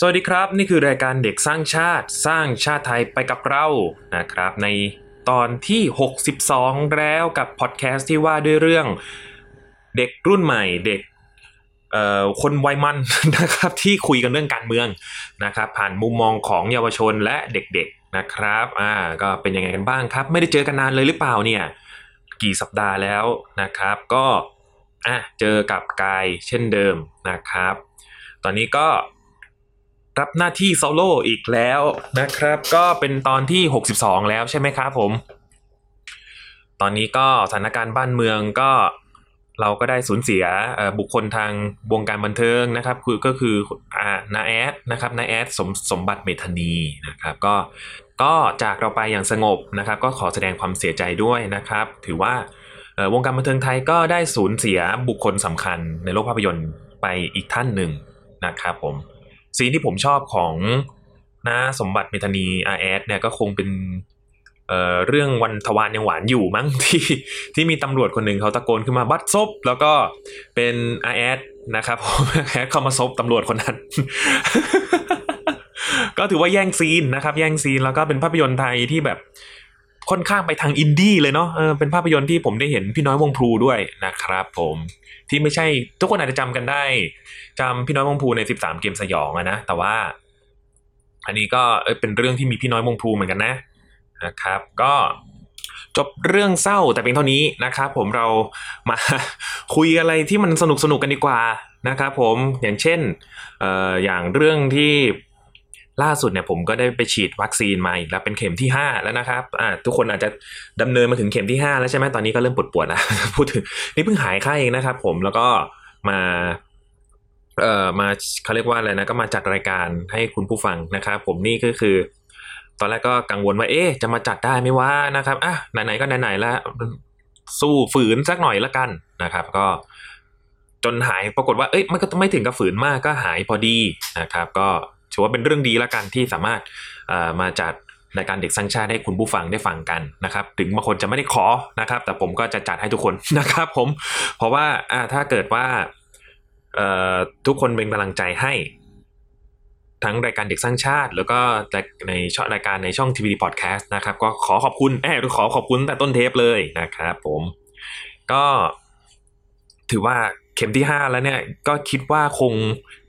สวัสดีครับ นี่คือรายการเด็กสร้างชาติสร้างชาติไทยไปกับเรานะครับ ในตอนที่ 62 แล้วกับพอดแคสต์ที่ว่าด้วยเรื่องเด็กรุ่นใหม่เด็กคนวัยมันนะครับที่คุยกันเรื่องการเมืองนะครับ ผ่านมุมมองของเยาวชนและเด็กๆนะครับอ่าก็เป็นยังไงกันบ้างครับ ไม่ได้เจอกันนานเลยหรือเปล่าเนี่ยกี่สัปดาห์แล้วนะครับ ก็อะเจอกับกายเช่นเดิมนะครับ ตอนนี้ก็ รับหน้าที่โซโล่อีกแล้วนะครับ ก็เป็นตอนที่ 62 แล้วใช่ไหมครับผม ตอนนี้ก็สถานการณ์บ้านเมืองก็เราก็ได้สูญเสียบุคคลทางวงการบันเทิงนะครับ คือก็คืออ่านาแอดนะครับนาแอดสมสมบัติเมธานีนะครับ ก็ก็จากเราไปอย่างสงบนะครับ ก็ขอแสดงความเสียใจด้วยนะครับ ถือว่าวงการบันเทิงไทยก็ได้สูญเสียบุคคลสำคัญในโลกภาพยนตร์ไปอีกท่านหนึ่งนะครับผม ซีนที่ผมชอบของน้าสมบัติเมทะนีอาแอดเนี่ยก็คงเป็นเอ่อเรื่องวันทวารยังหวานอยู่มั้งที่ที่มีตำรวจคนหนึ่งเขาตะโกนขึ้นมาบัดซบแล้วก็เป็นอาแอดนะครับผมแอดเข้ามาซบตำรวจคนนั้น ก็ถือว่าแย่งซีนนะครับ แย่งซีนแล้วก็เป็นภาพยนตร์ไทยที่แบบ ค่อนข้างไปทางอินดี้เลยเนาะเออเป็นภาพยนตร์ที่ผมได้เห็นพี่น้อยวงพรูด้วยนะครับ ผมที่ไม่ใช่ทุกคนอาจจะจำกันได้จำพี่น้อยวงพรูใน 13 เกมสยองอะนะแต่ว่า อันนี้ก็เอ้ยเป็นเรื่องที่มีพี่น้อยวงพรูเหมือนกันนะนะครับ ก็จบเรื่องเศร้าแต่เพียงเท่านี้นะครับผมเรามาคุยอะไรที่มันสนุกสนุกกันดีกว่านะครับผมอย่างเช่นเอ่ออย่างเรื่องที่ ล่าสุดเนี่ยผมก็ได้ไปฉีดวัคซีนมาอีกแล้วเป็นเข็มที่ 5 แล้วนะครับอ่าทุกคนอาจจะดำเนินมาถึงเข็มที่ 5 แล้วใช่ไหมตอนนี้ก็เริ่มปวดปวดแล้วพูดถึงนี่เพิ่งหายไข้เองนะครับ ผมแล้วก็มาเอ่อมาเขาเรียกว่าอะไรนะก็มาจัดรายการให้คุณผู้ฟังนะครับผมนี่ก็คือ ตอนแรกก็กังวลว่าเอ๊ะจะมาจัดได้ไหมว่านะครับอะไหนๆก็ไหนๆแล้วสู้ฝืนสักหน่อยละกันนะครับ ก็จนหายปรากฏว่าเอ้ยมันก็ไม่ถึงกับฝืนมากก็หายพอดีนะครับ ก็ ถือว่าเป็นเรื่องดีละกันที่สามารถมาจัดรายการเด็กสร้างชาติให้คุณผู้ฟังได้ฟังกันนะครับ ถึงบางคนจะไม่ได้ขอนะครับ แต่ผมก็จะจัดให้ทุกคนนะครับ ผม เพราะว่าถ้าเกิดว่าทุกคนเป็นกำลังใจให้ ทั้งรายการเด็กสร้างชาติ แล้วก็ในช่องรายการในช่องทีวีพอดแคสต์นะครับ ก็ขอขอบคุณแอบขอขอบคุณตั้งแต่ต้นเทปเลยนะครับ ผม ก็ถือว่า เข็มที่ห้าแล้วเนี่ยก็คิดว่าคง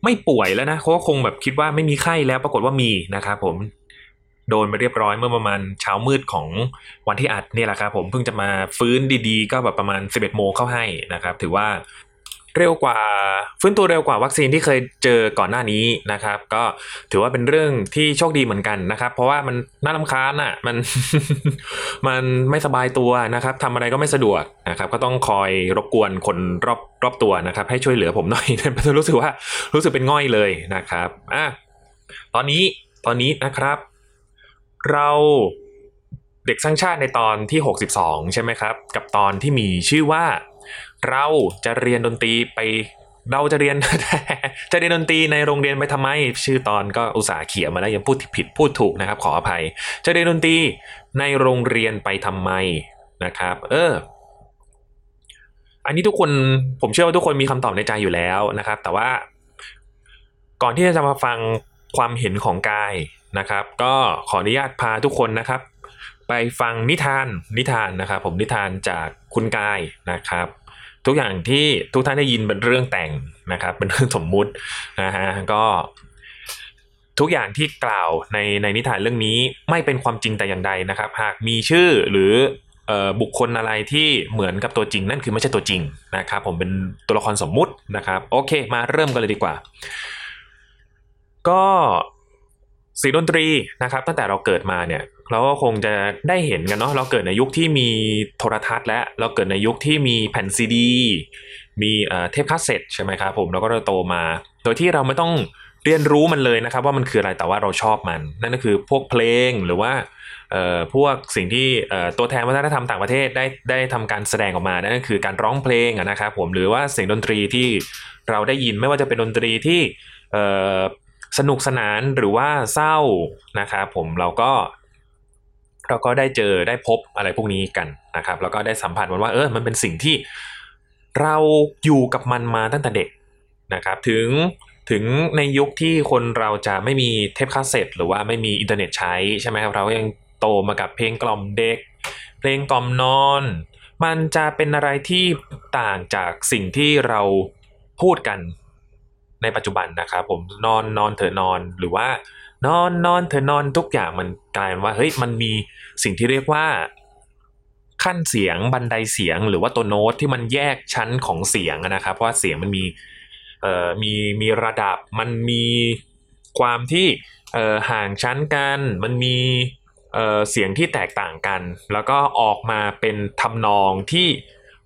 ไม่ป่วยแล้วนะเพราก็คงแบบคิดว่าไม่มีไข้แล้วปรากฏว่ามีนะครับผมโดนไปเรียบร้อยเมื่อประมาณเช้ามืดของวันที่อัดเนี่ยแหละครับผมเพิ่งจะมาฟื้นดีๆ ก็แบบประมาณ 11โมงเข้าให้นะครับ ถือว่า เร็วกว่าฟื้นตัวเร็วกว่าวัคซีนที่เคยเจอก่อนหน้านี้นะครับ ก็ถือว่าเป็นเรื่องที่โชคดีเหมือนกันนะครับ เพราะว่ามันน่าลำคาญอะมันมันไม่สบายตัวนะครับทำอะไรก็ไม่สะดวกนะครับ ก็ต้องคอยรบกวนคนรอบรอบตัวนะครับ ให้ช่วยเหลือผมหน่อยรู้สึกว่ารู้สึกเป็นง่อยเลยนะครับอะตอนนี้ตอนนี้นะครับ เราเด็กสร้างชาติในตอนที่ 62 ใช่ไหมครับ กับตอนที่มีชื่อว่า เราจะเรียนดนตรีไปเราจะเรียน จะเรียนดนตรีในโรงเรียนไปทำไม ชื่อตอนก็อุตส่าห์เขียนมาแล้วยังพูดผิดพูดถูกนะครับ ขออภัย จะเรียนดนตรีในโรงเรียนไปทำไมนะครับ เออ อันนี้ทุกคนผมเชื่อว่าทุกคนมีคำตอบในใจอยู่แล้วนะครับ แต่ว่า ก่อนที่จะมาฟังความเห็นของกายนะครับ ก็ขออนุญาตพาทุกคนนะครับ ไปฟังนิทานนิทานนะครับ ผมนิทานจากคุณกายนะครับ ทุกอย่างที่ทุกท่านได้ยินเป็นเรื่องแต่งนะครับ เป็นเรื่องสมมุตินะฮะก็ทุกอย่างที่กล่าวในในนิทานเรื่องนี้ไม่เป็นความจริงแต่อย่างใดนะครับ หากมีชื่อหรืออบุคคลอะไรที่เหมือนกับตัวจริง นั่นคือไม่ใช่ตัวจริงนะครับผมเป็นตัวละครสมมุตินะครับ โอเค มาเริ่มกันเลยดีกว่า ก็ สียงดนตรีนะครับ ตั้งแต่เราเกิดมาเนี่ย เราก็คงจะได้เห็นกันเนาะเราเกิดในยุคที่มีโทรทัศน์และเราเกิดในยุคที่มีแผ่นซีดี มีเอ่อเทปคาสเซ็ตใช่ไหมครับผมเราก็โตมา โดยที่เราไม่ต้องเรียนรู้มันเลยนะครับ ว่ามันคืออะไรแต่ว่าเราชอบมัน นั่นก็คือพวกเพลงหรือว่าเอ่อพวกสิ่งที่เอ่อตัวแทนวัฒนธรรมต่างประเทศได้ได้ทำการแสดงออกมา นั่นก็คือการร้องเพลงนะครับผมหรือว่าเสียงดนตรีที่เราได้ยินไม่ว่าจะเป็นดนตรีที่เสนุกสนานหรือว่าเศร้านะครับผมเราก็เราก็ได้เจอได้พบอะไรพวกนี้กันนะครับ แล้วก็ได้สัมผัสมันว่าเออมันเป็นสิ่งที่เราอยู่กับมันมาตั้งแต่เด็กนะครับ ถึงถึงในยุคที่คนเราจะไม่มีเทปคาสเซ็ตหรือว่าไม่มีอินเทอร์เน็ตใช้ใช่ไหมครับ เรายังโตมากับเพลงกล่อมเด็ก เพลงกล่อมนอน มันจะเป็นอะไรที่ต่างจากสิ่งที่เราพูดกัน ในปัจจุบันนะครับผมนอนนอนเถอะนอนหรือว่า นอนนอนเถอะนอนทุกอย่างมันกลายว่าเฮ้ยมันมีสิ่งที่เรียกว่า ขั้นเสียงบันไดเสียงหรือว่าตัวโน้ตที่มันแยกชั้นของเสียงนะครับเพราะเสียงมันมีเอ่อมีมีระดับมันมีความที่เอ่อห่างชั้นกันมันมีเอ่อเสียงที่แตกต่างกัน แล้วก็ออกมาเป็นทำนองที่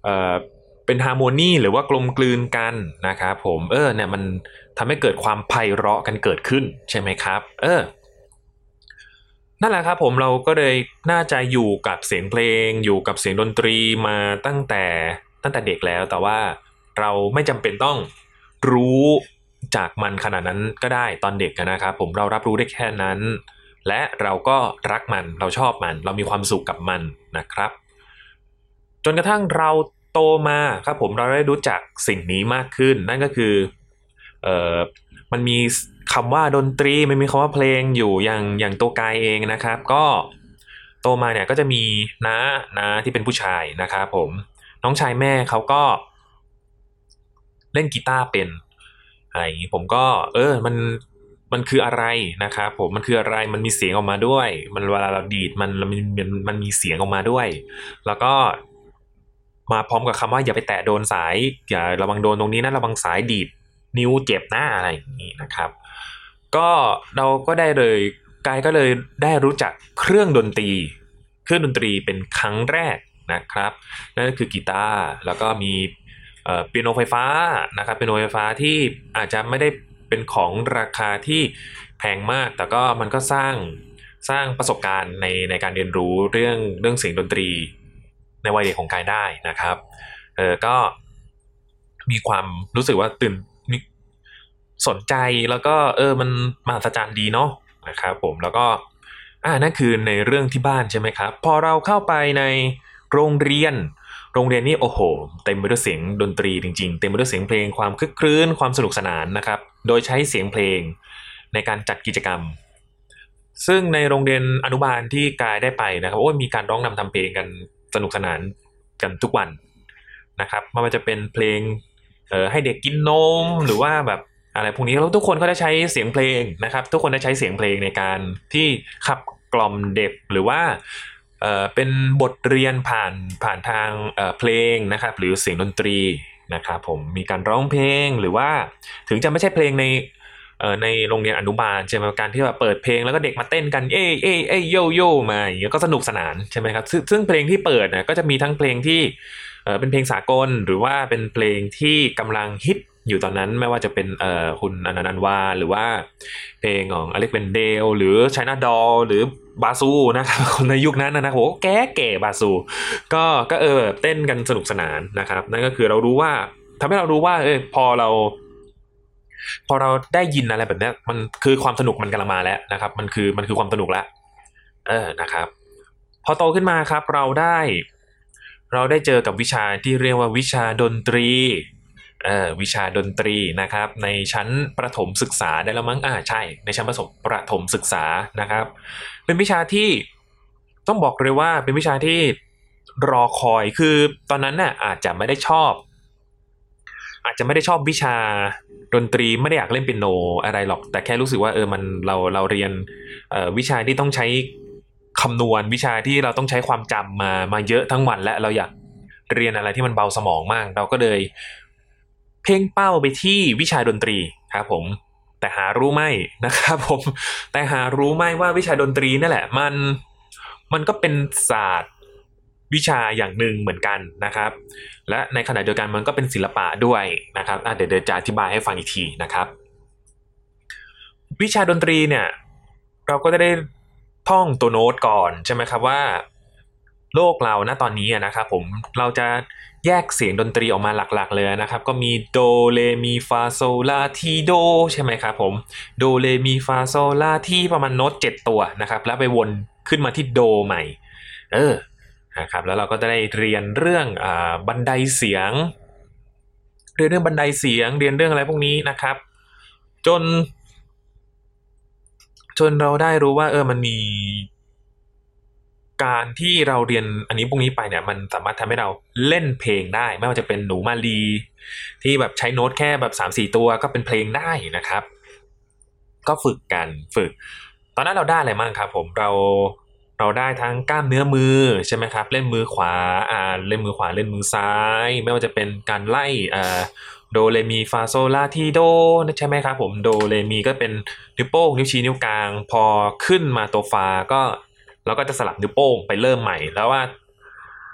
เอ่อ เป็นฮาร์โมนีหรือว่ากลมกลืนกันนะครับผมเออเนี่ยมันทำให้เกิดความไพเราะกันเกิดขึ้นใช่ไหมครับ เออนั่นแหละครับผมเราก็เลยน่าจะอยู่กับเสียงเพลง อยู่กับเสียงดนตรีมาตั้งแต่ตั้งแต่เด็กแล้ว แต่ว่าเราไม่จำเป็นต้องรู้จากมันขนาดนั้นก็ได้ตอนเด็กนะครับผมเรารับรู้ได้แค่นั้น และเราก็รักมันเราชอบมัน เรามีความสุขกับมันนะครับ จนกระทั่งเรา โตมาครับผมเราได้รู้จักสิ่งนี้มากขึ้น นั่นก็คือเออมันมีคำว่าดนตรีมันมีคำว่าเพลงอยู่อย่างอย่างตัวกายเองนะครับ ก็โตมาเนี่ยก็จะมีน้าน้าที่เป็นผู้ชายนะครับผมน้องชายแม่เขาก็ เล่นกีตาร์เป็นอะไรอย่างนี้ผมก็ เออ มันมันคืออะไรนะครับผมมันคืออะไรมันมีเสียงออกมาด้วย มันเวลาเราดีดมันมันมันมันมีเสียงออกมาด้วย แล้วก็ มาพร้อมกับคำว่าอย่าไปแตะโดนสายอย่าระวังโดนตรงนี้นะระวังสายดีดนิ้วเจ็บหน้าอะไรอย่างนี้นะครับ ก็เราก็ได้เลยกายก็เลยได้รู้จักเครื่องดนตรี เครื่องดนตรีเป็นครั้งแรกนะครับ นั่นก็คือกีตาร์แล้วก็มีเอ่อเปียโนไฟฟ้านะครับเปียโนไฟฟ้าที่อาจจะไม่ได้เป็นของราคาที่แพงมาก แต่ก็มันก็สร้างสร้างประสบการณ์ในในการเรียนรู้เรื่องเรื่องเสียงดนตรี ในวัยเด็กของกายได้นะครับเออก็มีความรู้สึกว่าตื่นสนใจแล้วก็เออมันมหัศจรรย์ดีเนาะนะครับผมแล้วก็อ่านั่นคือในเรื่องที่บ้านใช่ไหมครับ พอเราเข้าไปในโรงเรียน โรงเรียนนี่โอ้โห เต็มไปด้วยเสียงดนตรีจริงๆ เต็มไปด้วยเสียงเพลงความคึกครื้นความสนุกสนานนะครับ โดยใช้เสียงเพลงในการจัดกิจกรรม ซึ่งในโรงเรียนอนุบาลที่กายได้ไปนะครับโอ้ยมีการร้องนำทำเพลงกัน สนุกสนานกันทุกวันนะครับไม่ว่าจะเป็นเพลงเอ่อให้เด็กกินนมหรือว่าแบบอะไรพวกนี้แล้วทุกคนก็ได้ใช้เสียงเพลงนะครับ ทุกคนได้ใช้เสียงเพลงในการที่ขับกล่อมเด็กหรือว่าเอ่อเป็นบทเรียนผ่านผ่านทางเอ่อเพลงนะครับหรือเสียงดนตรีนะครับผมมีการร้องเพลงหรือว่าถึงจะไม่ใช่เพลงใน ในโรงเรียนอนุบาลใช่ไหมการที่แบบเปิดเพลงแล้วก็เด็กมาเต้นกันเอ้เอ้เอ้โยโย่มาอย่างเงี้ยก็สนุกสนานใช่ไหมครับซึ่งซึ่งเพลงที่เปิดนะก็จะมีทั้งเพลงที่เออเป็นเพลงสากลหรือว่าเป็นเพลงที่กำลังฮิตอยู่ตอนนั้นไม่ว่าจะเป็นเอ่อคุณอนันต์อันวาหรือว่าเพลงของอเล็กเบนเดลหรือช i นาดอลหรือบาซูนะครับคนในยุคนั้นนะโหแก่แก่บาซู ก็ก็เออเต้นกันสนุกสนานนะครับ นั่นก็คือเรารู้ว่าทำให้เรารู้ว่าเออพอเรา พอเราได้ยินอะไรแบบนี้มันคือความสนุกมันกำลังมาแล้วนะครับ มันคือมันคือความสนุกแล้วเออนะครับ พอโตขึ้นมาครับเราได้ เราได้เจอกับวิชาที่เรียกว่าวิชาดนตรีเอ่อวิชาดนตรีนะครับ ในชั้นประถมศึกษาได้แล้วมั้งอ่าใช่ ในชั้นประถมประถมศึกษานะครับ เป็นวิชาที่ต้องบอกเลยว่าเป็นวิชาที่รอคอยคือตอนนั้นน่ะอาจจะไม่ได้ชอบ อาจจะไม่ได้ชอบวิชา ดนตรีไม่ได้อยากเล่นเปียโนอะไรหรอก แต่แค่รู้สึกว่าเออมันเราเราเรียนวิชาที่ต้องใช้คำนวณวิชาที่เราต้องใช้ความจำมามาเยอะทั้งวัน และเราอยากเรียนอะไรที่มันเบาสมองมาก เราก็เลย เพ่งเป้าไปที่วิชาดนตรีครับผม แต่หารู้ไหมนะครับผม แต่หารู้ไหมว่าวิชาดนตรีนั่นแหละ มันมันก็เป็นศาสตร์ วิชาอย่างหนึ่งเหมือนกันนะครับ และในขณะเดียวกันมันก็เป็นศิลปะด้วยนะครับเดี๋ยวจะอธิบายให้ฟังอีกทีนะครับ วิชาดนตรีเนี่ยเราก็จะได้ท่องตัวโน้ตก่อนใช่ไหมครับว่า โลกเราณตอนนี้นะครับผมเราจะแยกเสียงดนตรีออกมาหลักๆ เลยนะครับ ก็มีโดเรมีฟาโซลาทีโดใช่ไหมครับผมโดเรมีฟาโซลาทีประมาณโน้ต7ตัวนะครับ แล้วไปวนขึ้นมาที่โดใหม่ เออ นะครับแล้วเราก็จะได้เรียนเรื่องอบันไดเสียง เรียนเรื่องบันไดเสียง เรียนเรื่องอะไรพวกนี้นะครับ จน จนเราได้รู้ว่าเออมันมี การที่เราเรียนอันนี้พวกนี้ไปเนี่ยมันสามารถทำให้เราเล่นเพลงได้ ไม่ว่าจะเป็นหนูมาลีที่แบบใช้โน้ตแค่แบบสามสี่ตัวก็เป็นเพลงได้นะครับ ก็ฝึกกันฝึก ตอนนั้นเราได้อะไรบ้างครับ ผมเรา เราได้ทั้งกล้ามเนื้อมือใช่ไหมครับ เล่นมือขวาอ่าเล่นมือขวาเล่นมือซ้าย ไม่ว่าจะเป็นการไล่อ่าโดเรมีฟาโซลาทีโดใช่ไหมครับผมโดเรมีก็เป็นนิ้วโป้งนิ้วชี้นิ้วกลาง พอขึ้นมาตัวฟาก็เราก็จะสลับนิ้วโป้งไปเริ่มใหม่ แล้วว่า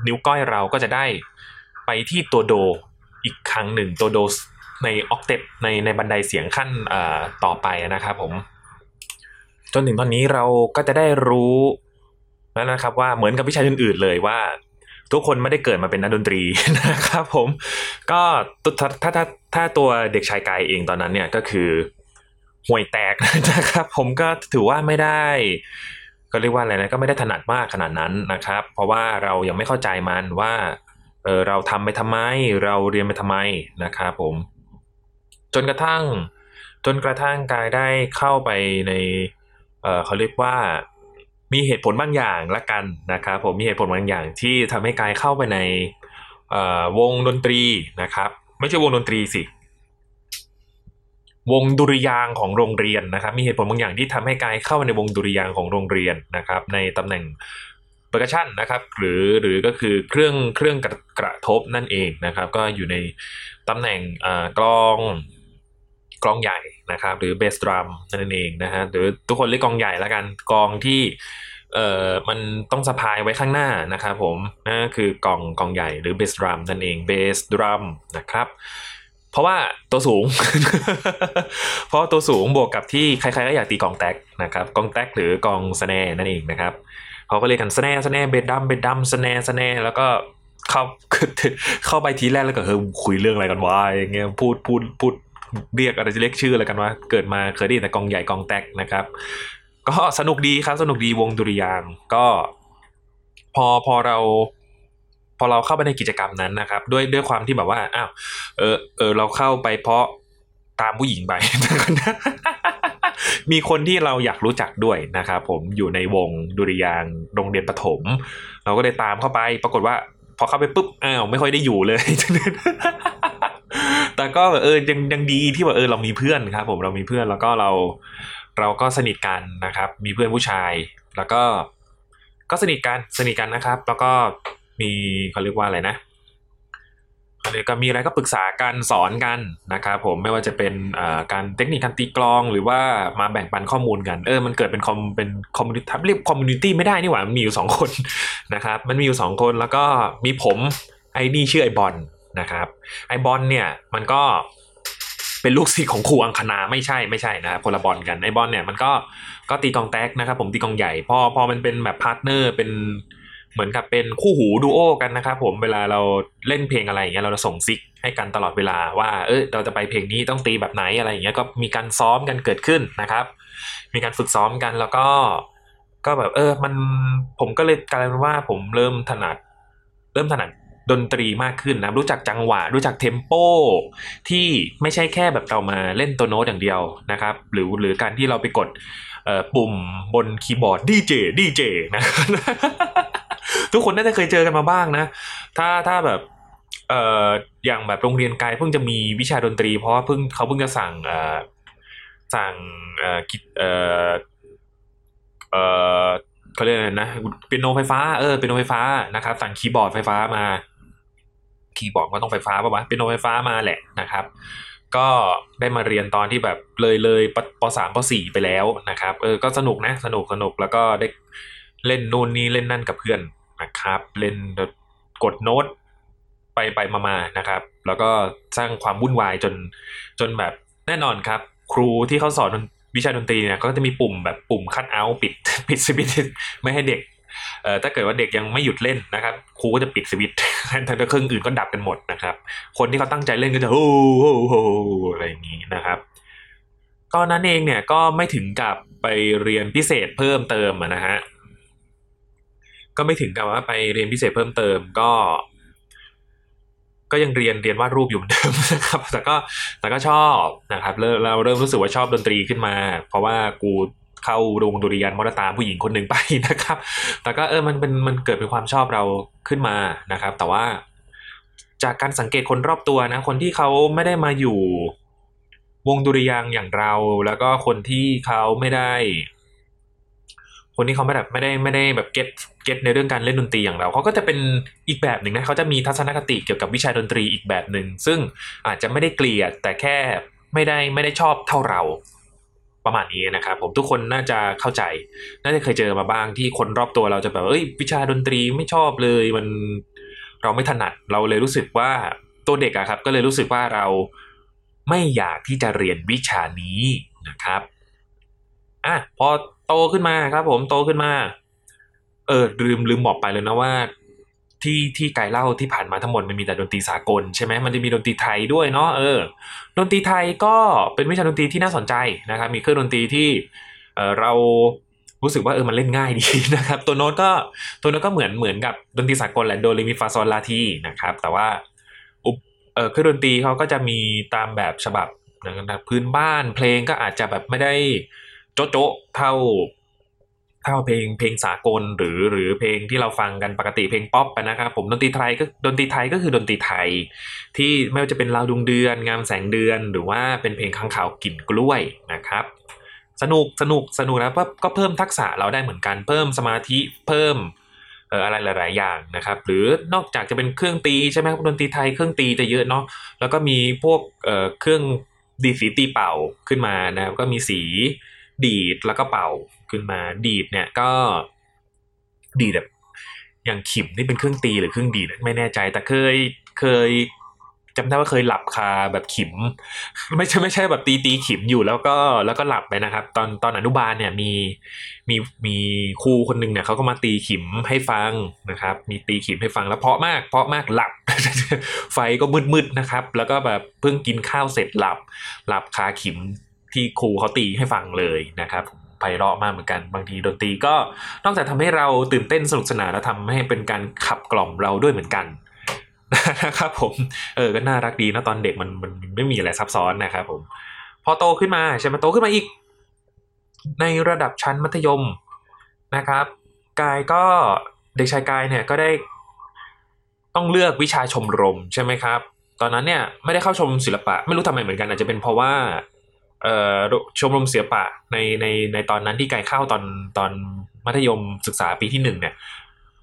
นิ้วก้อยเราก็จะได้ไปที่ตัวโดอีกครั้งหนึ่งตัวโดในออกเทปในในบันไดเสียงขั้นต่อไปนะครับผม จนถึงตอนนี้เราก็จะได้รู้ แล้วนะครับว่าเหมือนกับวิชาอื่นๆเลยว่า ทุกคนไม่ได้เกิดมาเป็นนักดนตรีนะครับผมก็ถ้าถ้าถ้าถ้าตัวเด็กชายกายเองตอนนั้นเนี่ยก็คือห่วยแตกนะครับ ผมก็ถือว่าไม่ได้ ก็เรียกว่าอะไรนะก็ไม่ได้ถนัดมากขนาดนั้นนะครับ เพราะว่าเรายังไม่เข้าใจมันว่าเออเราทำไปทำไม เราเรียนไปทำไมนะครับผม จนกระทั่ง จนกระทั่งกายได้เข้าไปในเออเขาเรียกว่า มีเหตุผลบางอย่างละกันนะครับผมมีเหตุผลบางอย่างที่ทำให้กายเข้าไปในวงดนตรีนะครับ ไม่ใช่วงดนตรีสิ วงดุริยางค์ของโรงเรียนนะครับ มีเหตุผลบางอย่างที่ทำให้กายเข้าในวงดุริยางค์ของโรงเรียนนะครับ ในตำแหน่ง percussion นะครับหรือหรือก็คือเครื่องเครื่องกระกระทบนั่นเองนะครับ ก็อยู่ในตำแหน่งกลองกลองใหญ่ นะครับหรือ bass drum นั่นเองนะฮะหรือทุกคนเรียกกลองใหญ่แล้วกันกลองที่เอ่อมันต้องสะพายไว้ข้างหน้านะครับผมนั่นคือกลองกลองใหญ่หรือ bass drum นั่นเอง bass drum นะครับเพราะว่าตัวสูง เพราะตัวสูงบวกกับที่ใครๆก็อยากตีกลองแต๊กนะครับกลองแต๊กหรือกลอง snare นั่นเองนะครับเขาก็เรียกกัน snare snare bass drum bass drum snare snare แล้วก็เข้าเข้าไปทีแรกแล้วก็เฮ้ยคุยเรื่องอะไรกันวะอย่างเงี้ยพูดพูดพูด เรียกอะไรจะเรียกชื่ออะไรกันว่าเกิดมาเคยได้แต่กลองใหญ่กลองแต๊กนะครับ ก็สนุกดีครับ สนุกดีวงดุริยางก็พอพอเราพอเราเข้าไปในกิจกรรมนั้นนะครับ ด้วยด้วยความที่แบบว่าอ้าวเออเออเราเข้าไปเพราะตามผู้หญิงไป มีคนที่เราอยากรู้จักด้วยนะครับผมอยู่ในวงดุริยางโรงเรียนประถม เราก็เลยตามเข้าไป ปรากฏว่า พอเข้าไปปุ๊บอ้าวไม่ค่อยได้อยู่เลย แต่ก็เออยังยังดีที่ว่าเออเรามีเพื่อนครับ ผมเรามีเพื่อนแล้วก็เราเราก็สนิทกันนะครับ มีเพื่อนผู้ชาย แล้วก็ ก็สนิทกันสนิทกันนะครับ แล้วก็มีเขาเรียกว่าอะไรนะเดี๋ยวก็มีอะไรก็ปรึกษากันสอนกันนะครับผมไม่ว่าจะเป็นการเทคนิคการตีกลอง หรือว่ามาแบ่งปันข้อมูลกัน เออมันเกิดเป็น com เป็น community เรียก community ไม่ได้นี่หว่ามันมีอยู่สองคนนะครับ มันมีอยู่สองคนแล้วก็มีผมไอ้นี่ชื่อไอ้บอล นะครับไอ้บอลเนี่ยมันก็เป็นลูกศิษย์ของครูอังคณาไม่ใช่ไม่ใช่นะครับคนละบอลกันไอ้บอลเนี่ยมันก็ก็ตีกลองแต๊กนะครับ ผมตีกลองใหญ่พอพอมันเป็นแบบ partner เป็นเหมือนกับเป็นคู่หูดูโอกันนะครับผมเวลาเราเล่นเพลงอะไรอย่างเงี้ยเราจะส่งซิกให้กันตลอดเวลาว่าเออเราจะไปเพลงนี้ต้องตีแบบไหนอะไรอย่างเงี้ยก็มีการซ้อมกันเกิดขึ้นนะครับ มีการฝึกซ้อมกันแล้วก็ก็แบบเออมันผมก็เลยกลายเป็นว่าผมเริ่มถนัด เริ่มถนัด ดนตรีมากขึ้นนะรู้จักจังหวะ รู้จักเทมโปที่ไม่ใช่แค่แบบเรามาเล่นตัวโน้ตอย่างเดียวนะครับ หรือหรือการที่เราไปกดปุ่มบนคีย์บอร์ดดีเจดีเจนะทุกคนน่าจะเคยเจอกันมาบ้างนะ ถ้าถ้าแบบเอ่ออย่างแบบโรงเรียนไกลเพิ่งจะมีวิชาดนตรี เพราะว่าเพิ่งเขาเพิ่งจะสั่งเอ่อสั่งเอ่อเอ่อเอ่อเขาเรียกอะไรนะเปียโนไฟฟ้าเออเปียโนไฟฟ้านะครับสั่งคีย์บอร์ดไฟฟ้ามา คีย์บอร์ดก็ต้องไฟฟ้าป่ะวะเปียโนไฟฟ้ามาแหละนะครับ ก็ได้มาเรียนตอนที่แบบเลยเลยปสามปสี่ไปแล้วนะครับเออก็สนุกนะสนุกสนุกแล้วก็ได้เล่นนู่นนี่เล่นนั่นกับเพื่อนนะครับ เล่นกดโน้ตไปไปมามานะครับ แล้วก็สร้างความวุ่นวายจนจนแบบแน่นอนครับ ครูที่เขาสอนวิชาดนตรีเนี่ยก็จะมีปุ่มแบบปุ่มคัดเอาปิดปิดสวิตไม่ให้เด็ก ถ้าเกิดว่าเด็กยังไม่หยุดเล่นนะครับครูก็จะปิดสวิตช์ทั้งเครื่องอื่นก็ดับกันหมดนะครับ คนที่เขาตั้งใจเล่นก็จะโอ้โหโหอะไรอย่างนี้นะครับก็นั้นเองเนี่ยก็ไม่ถึงกับไปเรียนพิเศษเพิ่มเติมนะฮะก็ไม่ถึงกับว่าไปเรียนพิเศษเพิ่มเติมก็ ก็ยังเรียนเรียนวาดรูปอยู่เหมือนเดิมนะครับแต่ก็แต่ก็ชอบนะครับเราเริ่มรู้สึกว่าชอบดนตรีขึ้นมา เพราะว่ากู เข้าโรงดุริยางค์มรตามผู้หญิงคนหนึ่งไปนะครับ แต่ก็เออมันเป็นมันเกิดเป็นความชอบเราขึ้นมานะครับ แต่ว่าจากการสังเกตคนรอบตัวนะ คนที่เขาไม่ได้มาอยู่วงดุริยางอย่างเรา แล้วก็คนที่เขาไม่ได้ คนที่เขาไม่แบบไม่ได้ไม่ได้แบบเก็ตเก็ตในเรื่องการเล่นดนตรีอย่างเราเขาก็จะเป็นอีกแบบหนึ่งนะเขาจะมีทัศนคติเกี่ยวกับวิชาดนตรีอีกแบบหนึ่งซึ่งอาจจะไม่ได้เกลียดแต่แค่ไม่ได้ไม่ได้ชอบเท่าเรา ประมาณนี้นะครับผมทุกคนน่าจะเข้าใจ น่าจะเคยเจอมาบ้างที่คนรอบตัวเราจะแบบเอ้ยวิชาดนตรีไม่ชอบเลยมันเราไม่ถนัดเราเลยรู้สึกว่าตัวเด็กอะครับก็เลยรู้สึกว่าเราไม่อยากที่จะเรียนวิชานี้นะครับอะพอโตขึ้นมาครับผมโตขึ้นมาเออลืมลืมบอกไปเลยนะว่า ที่ที่ไกายเล่าที่ผ่านมาทั้งหมดมันมีแต่ดนตรีสากลใช่ไหมมันจะมีดนตรีไทยด้วยเนาะเออดนตรีไทยก็เป็นวิชาดนตรีที่น่าสนใจนะครับมีเครื่องดนตรีที่เออเรารู้สึกว่าเออมันเล่นง่ายดีนะครับตัวโน้ตก็ตัวโน้ตก็เหมือนเหมือนกับดนตรีสากลแหละโดเรมีฟาซอลลาทีนะครับแต่ว่าอุปเออเครื่องดนตรีเขาก็จะมีตามแบบฉบับนะครับพื้นบ้านเพลงก็อาจจะแบบไม่ได้โจโจ๊ะเท่า เท่าเพลงเพลงสากลหรือหรือเพลงที่เราฟังกันปกติเพลงป๊อปนะครับผมดนตรีไทยก็ดนตรีไทยก็คือดนตรีไทย ที่ไม่ว่าจะเป็นลาวดวงเดือน งามแสงเดือน หรือว่าเป็นเพลงข้างข่าวกลิ่นกล้วยนะครับ สนุกสนุกสนุกนะก็ก็เพิ่มทักษะเราได้เหมือนกันเพิ่มสมาธิเพิ่มเอ่ออะไรหลาย ๆ อย่างนะครับ หรือนอกจากจะเป็นเครื่องตีใช่ไหมครับดนตรีไทยเครื่องตีจะเยอะเนาะแล้วก็มีพวกเอ่อเครื่องดีสีตีเป่าขึ้นมานะครับก็มีสี ดีดแล้วก็เป่าขึ้นมา ดีดเนี่ยก็ดีดแบบอย่างขิมนี่เป็นเครื่องตีหรือเครื่องดีดไม่แน่ใจแต่เคยเคยจำได้ว่าเคยหลับคาแบบขิม ไม่ใช่ไม่ใช่แบบตีตีขิมอยู่แล้วก็แล้วก็หลับไปนะครับ ตอนตอนอนุบาลเนี่ยมีมีมีครูคนหนึ่งเนี่ยเขาก็มาตีขิมให้ฟังนะครับ มีตีขิมให้ฟังแล้วเพาะมากเพาะมากหลับ ไฟก็มืดๆนะครับ แล้วก็แบบเพิ่งกินข้าวเสร็จหลับ หลับคาขิม ที่ครูเขาตีให้ฟังเลยนะครับไพเราะมากเหมือนกันบางทีดนตรีก็นอกจากทำให้เราตื่นเต้นสนุกสนานแล้วทำให้เป็นการขับกล่อมเราด้วยเหมือนกันนะครับผมเออก็น่ารักดีนะตอนเด็กมันมันไม่มีอะไรซับซ้อนนะครับผม พอโตขึ้นมาใช่ไหมโตขึ้นมาอีก ในระดับชั้นมัธยมนะครับ กายก็เด็กชายกายเนี่ยก็ได้ต้องเลือกวิชาชมรมใช่ไหมครับ ตอนนั้นเนี่ยไม่ได้เข้าชมศิลปะ ไม่รู้ทำไมเหมือนกันอาจจะเป็นเพราะว่า เอ่อชมรมศิลปะในในในตอนนั้นที่กายเข้าตอนตอนมัธยมศึกษาปีที่หนึ่งเนี่ย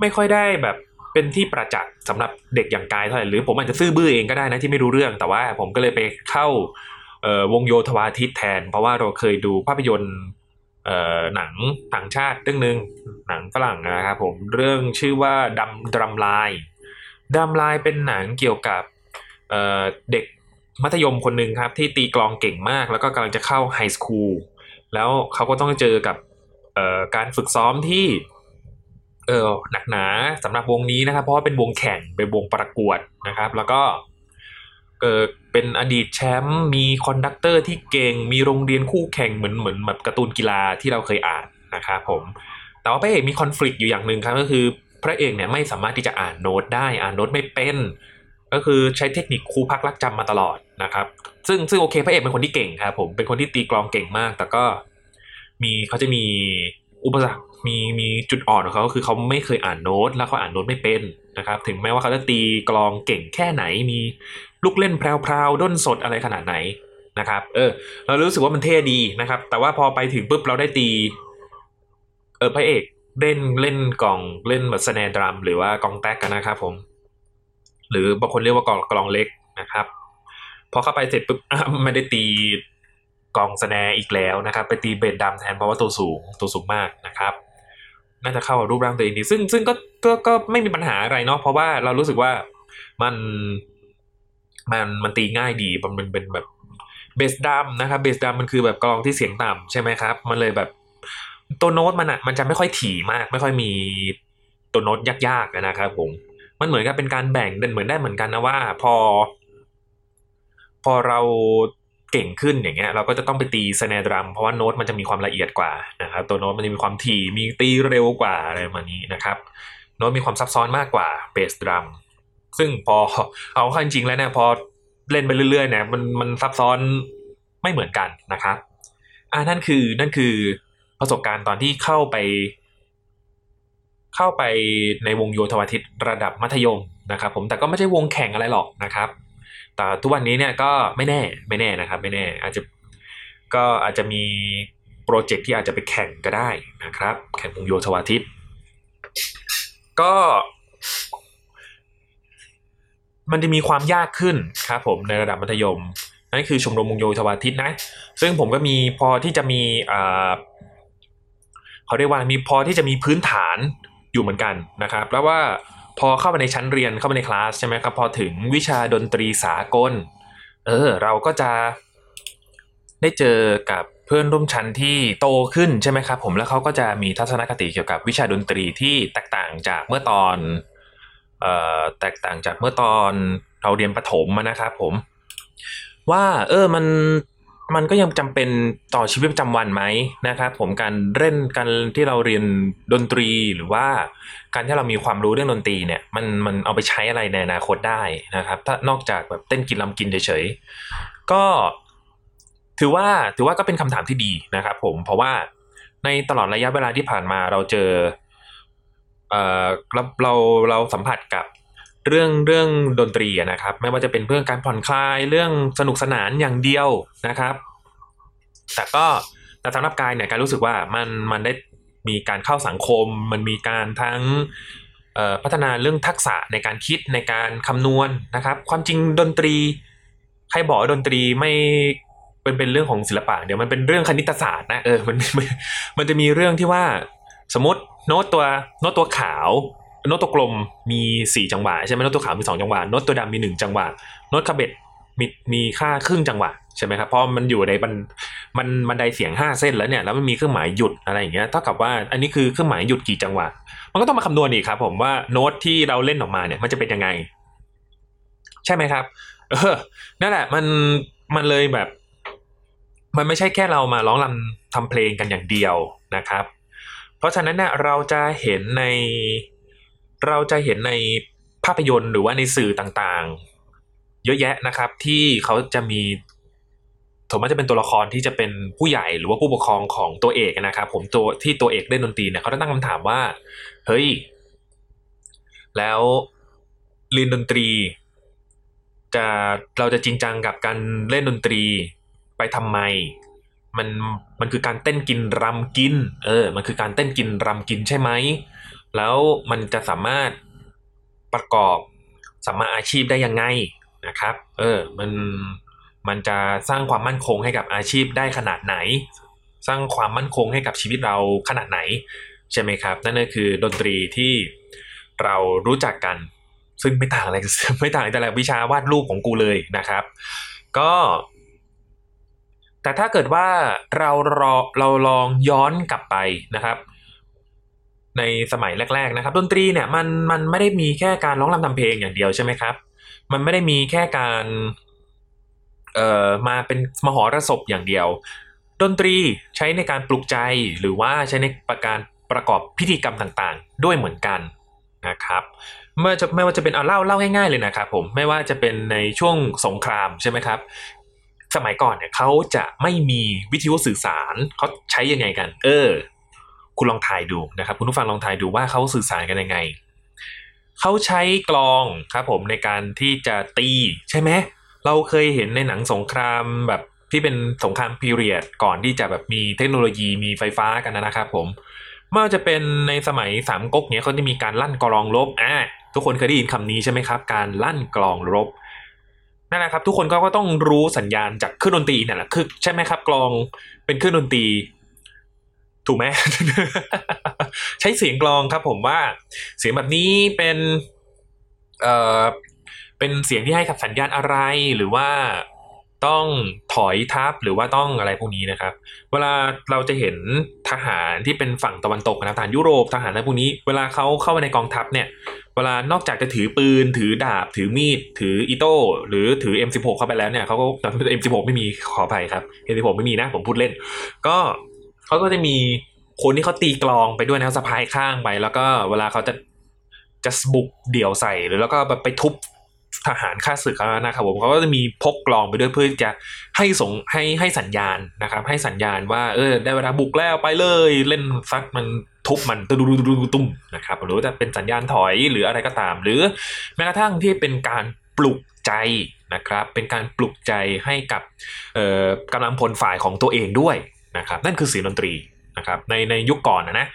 ไม่ค่อยได้แบบเป็นที่ประจักษ์สำหรับเด็กอย่างกายเท่าไหร่หรือผมอาจจะซื่อบื้อเองก็ได้นะที่ไม่รู้เรื่อง แต่ว่าผมก็เลยไปเข้าวงโยธวาทิตแทน เพราะว่าเราเคยดูภาพยนตร์หนังต่างชาติเรื่องหนึ่งหนังฝรั่งนะครับผมเรื่องชื่อว่าดำดรัมลายดรัมลายเป็นหนังเกี่ยวกับเด็ก มัธยมคนหนึ่งครับ ที่ตีกลองเก่งมาก แล้วก็กำลังจะเข้าไฮสคูลแล้วเขาก็ต้องเจอกับการฝึกซ้อมที่เออหนักหนาสำหรับวงนี้นะครับ เพราะว่าเป็นวงแข่งเป็นวงประกวดนะครับ แล้วก็เกิดเป็นอดีตแชมป์มี conductor ที่เก่งมีโรงเรียนคู่แข่งเหมือนเหมือนแบบการ์ตูนกีฬาที่เราเคยอ่านนะครับผม แต่ว่าพระเอกมี conflict อยู่อย่างหนึ่งครับก็คือพระเอกเนี่ยไม่สามารถที่จะอ่านโน้ตได้อ่านโน้ตไม่เป็น ก็คือใช้เทคนิคครูพักลักจำมาตลอดนะครับ ซึ่งซึ่งโอเคพระเอกเป็นคนที่เก่งครับผมเป็นคนที่ตีกลองเก่งมาก แต่ก็มีเขาจะมีอุปสรรคมีมีจุดอ่อนของเขาคือเขาไม่เคยอ่านโน้ต แล้วเขาอ่านโน้ตไม่เป็นนะครับ ถึงแม้ว่าเขาจะตีกลองเก่งแค่ไหน มีลูกเล่นแพรวๆด้นสดอะไรขนาดไหนนะครับ เออ เรารู้สึกว่ามันเท่ดีนะครับ แต่ว่าพอไปถึงปุ๊บเราได้ตี เออพระเอกเล่นเล่นกลองเล่นแบบสแนดรัมหรือว่ากลองแท็กกันนะครับผม หรือบางคนเรียกว่ากลองกลองเล็กนะครับพอเข้าไปเสร็จปุ๊บไม่ได้ตีกองสแนอีกแล้วนะครับ ไปตีเบสดัมแทนเพราะว่าตัวสูงตัวสูงมากนะครับ น่าจะเข้ากับรูปร่างตัวเองดีซึ่งซึ่งก็ก็ก็ไม่มีปัญหาอะไรเนาะเพราะว่าเรารู้สึกว่ามันมันมันตีง่ายดีมันเป็นเป็นแบบเบสดัมนะครับเบสดัมมันคือแบบกลองที่เสียงต่ำใช่ไหมครับ มันเลยแบบตัวโน้ตมันอะมันจะไม่ค่อยถี่มาก ไม่ค่อยมีตัวโน้ตยากๆนะครับผม มันเหมือนกับเป็นการแบ่งเดินเหมือนได้เหมือนกันนะว่าพอ พอเราเก่งขึ้นอย่างเงี้ยเราก็จะต้องไปตีสแนดรัมเพราะว่าโน้ตมันจะมีความละเอียดกว่านะครับตัวโน้ตมันจะมีความถี่มีตีเร็วกว่าอะไรประมาณนี้นะครับโน้ตมีความซับซ้อนมากกว่าเบสดรัมซึ่งพอเอาเข้าจริงๆแล้วเนี่ยพอเล่นไปเรื่อยๆเนี่ยมันมันซับซ้อนไม่เหมือนกันนะครับอ่านั่นคือนั่นคือประสบการณ์ตอนที่เข้าไป เข้าไปในวงโยธวาทิตระดับมัธยมนะครับ ผมแต่ก็ไม่ใช่วงแข่งอะไรหรอกนะครับ แต่ทุกวันนี้เนี่ยก็ไม่แน่ไม่แน่นะครับ ไม่แน่อาจจะก็อาจจะมีโปรเจกต์ที่อาจจะไปแข่งก็ได้นะครับ แข่งวงโยธวาทิตก็มันจะมีความยากขึ้นครับผมในระดับมัธยม นั่นคือชมรมวงโยธวาทิตนะ ซึ่งผมก็มีพอที่จะมีเขาเรียกว่ามีพอที่จะมีพื้นฐาน อยู่เหมือนกันนะครับ แล้วว่าพอเข้าไปในชั้นเรียนเข้าไปในคลาสใช่ไหมครับ พอถึงวิชาดนตรีสากล เออ เราก็จะได้เจอกับเพื่อนร่วมชั้นที่โตขึ้นใช่ไหมครับผมแล้วเขาก็จะมีทัศนคติเกี่ยวกับวิชาดนตรีที่แตกต่างจากเมื่อตอนเอ่อแตกต่างจากเมื่อตอนเราเรียนประถมนะครับผม ว่าเออมัน มันก็ยังจำเป็นต่อชีวิตประจำวันไหมนะครับผมการเล่นการที่เราเรียนดนตรีหรือว่าการที่เรามีความรู้เรื่องดนตรีเนี่ยมันมันเอาไปใช้อะไรในอนาคตได้นะครับถ้านอกจากแบบเต้นกินลำกินเฉยๆก็ถือว่าถือว่าก็เป็นคำถามที่ดีนะครับผมเพราะว่าในตลอดระยะเวลาที่ผ่านมาเราเจอเอ่อเราเราเราสัมผัสกับ เรื่องเรื่องดนตรีนะครับ ไม่ว่าจะเป็นเรื่องการผ่อนคลายเรื่องสนุกสนานอย่างเดียวนะครับ แต่ก็แต่สำหรับกายเนี่ยการรู้สึกว่ามันมันได้มีการเข้าสังคม มันมีการทั้งพัฒนาเรื่องทักษะในการคิดในการคำนวณนะครับ ความจริงดนตรีใครบอกว่าดนตรีไม่เป็นเป็นเรื่องของศิลปะเดี๋ยวมันเป็นเรื่องคณิตศาสตร์นะเออมันมันมันจะมีเรื่องที่ว่าสมมติโน้ตตัวโน้ตตัวขาว โน้ตตัวกลมมีสี่จังหวะใช่ไหมโน้ตตัวขาวมีสองจังหวะโน้ตตัวดำมีหนึ่งจังหวะโน้ตเขบ็ตมีมีค่าครึ่งจังหวะใช่ไหมครับเพราะมันอยู่ในบันมันบันไดเสียงห้าเส้นแล้วเนี่ยแล้วมันมีเครื่องหมายหยุดอะไรอย่างเงี้ยเท่ากับว่าอันนี้คือเครื่องหมายหยุดกี่จังหวะ มันก็ต้องมาคำนวณอีกครับ ผมว่าโน้ตที่เราเล่นออกมาเนี่ยมันจะเป็นยังไง ใช่ไหมครับ เออนั่นแหละ มันมันเลยแบบ มันไม่ใช่แค่เรามาร้องรำทำเพลงกันอย่างเดียวนะครับ เพราะฉะนั้นเนี่ยเราจะเห็นใน เราจะเห็นในภาพยนตร์หรือว่าในสื่อต่างๆ เยอะแยะนะครับ ที่เขาจะมีผมว่าจะเป็นตัวละครที่จะเป็นผู้ใหญ่หรือว่าผู้ปกครองของตัวเอกนะครับ ผมตัวที่ตัวเอกเล่นดนตรีเนี่ยเขาจะตั้งคำถามว่า เฮ้ย แล้วเรียนดนตรี จะเราจะจริงจังกับการเล่นดนตรีไปทำไม มันมันคือการเต้นกินรำกิน เออ มันคือการเต้นกินรำกินใช่ไหม แล้วมันจะสามารถประกอบสัมมาอาชีพได้ยังไงนะครับ เออ มัน มันจะสร้างความมั่นคงให้กับอาชีพได้ขนาดไหน สร้างความมั่นคงให้กับชีวิตเราขนาดไหน ใช่ไหมครับ นั่นก็คือดนตรีที่เรารู้จักกัน ซึ่งไม่ต่างอะไรไม่ต่างแต่ละวิชาวาดรูปของกูเลยนะครับ ก็ แต่ถ้าเกิดว่าเรารอเราลองย้อนกลับไปนะครับ ในสมัยแรก ๆ นะครับ ดนตรีเนี่ยมันมันไม่ได้มีแค่การร้องรำทำเพลงอย่างเดียวใช่ไหมครับ มันไม่ได้มีแค่การเอ่อมาเป็นมหรสพอย่างเดียว ดนตรีใช้ในการปลุกใจหรือว่าใช้ในประการประกอบพิธีกรรมต่างๆ ด้วยเหมือนกันนะครับเมื่อจะไม่ว่าจะเป็นเอาเล่าเล่าง่ายๆเลยนะครับผมไม่ว่าจะเป็นในช่วงสงครามใช่ไหมครับ สมัยก่อนเนี่ยเขาจะไม่มีวิทยุสื่อสารเขาใช้ยังไงกัน เออ คุณลองทายดูนะครับ คุณผู้ฟังลองทายดูว่าเขาสื่อสารกันยังไง เขาใช้กลองครับผมในการที่จะตีใช่ไหมเราเคยเห็นในหนังสงครามแบบที่เป็นสงครามพีเรียดก่อนที่จะแบบมีเทคโนโลยีมีไฟฟ้ากันนะครับผมไม่ว่าจะเป็นในสมัยสามก๊กเนี่ยเขาจะมีการลั่นกลองรบอ่าทุกคนเคยได้ยินคำนี้ใช่ไหมครับ การลั่นกลองรบนั่นแหละครับ ทุกคนก็ก็ต้องรู้สัญญาณจากเครื่องดนตรีนั่นแหละคือใช่ไหมครับกลองเป็นเครื่องดนตรี ถูกไหมใช้เสียงกลองครับผมว่าเสียงแบบนี้เป็นเอ่อเป็นเสียงที่ให้กับสัญญาณอะไรหรือว่าต้องถอยทับหรือว่าต้องอะไรพวกนี้นะครับ เวลาเราจะเห็นทหารที่เป็นฝั่งตะวันตกนะทหารยุโรปทหารอะไรพวกนี้ เวลาเขาเข้าไปในกองทัพเนี่ย เวลานอกจากจะถือปืน ถือดาบ ถือมีด ถืออิโต้หรือถือ M16 เข้าไปแล้วเนี่ยเขาก็ M16 ไม่มีขออภัยครับ M16 ไม่มีนะผมพูดเล่น ก็เขาก็จะมีคนที่เขาตีกลองไปด้วยนะสะพายข้างไปแล้วก็เวลาเขาจะจะบุกเดี่ยวใส่หรือแล้วก็ไปทุบทหารข้าศึกเขานะครับผมเขาก็จะมีพกกลองไปด้วยเพื่อจะให้ส่งให้ให้สัญญาณนะครับ ให้สัญญาณว่าเออได้เวลาบุกแล้วไปเลยเล่นซักมันทุบมันตุ้มตุ้มนะครับหรือว่าจะเป็นสัญญาณถอยหรืออะไรก็ตาม หรือแม้กระทั่งที่เป็นการปลุกใจนะครับ เป็นการปลุกใจให้กับกำลังพลฝ่ายของตัวเองด้วย นะครับนั่นคือเสียงดนตรีนะครับในในยุคก่อนนะนะ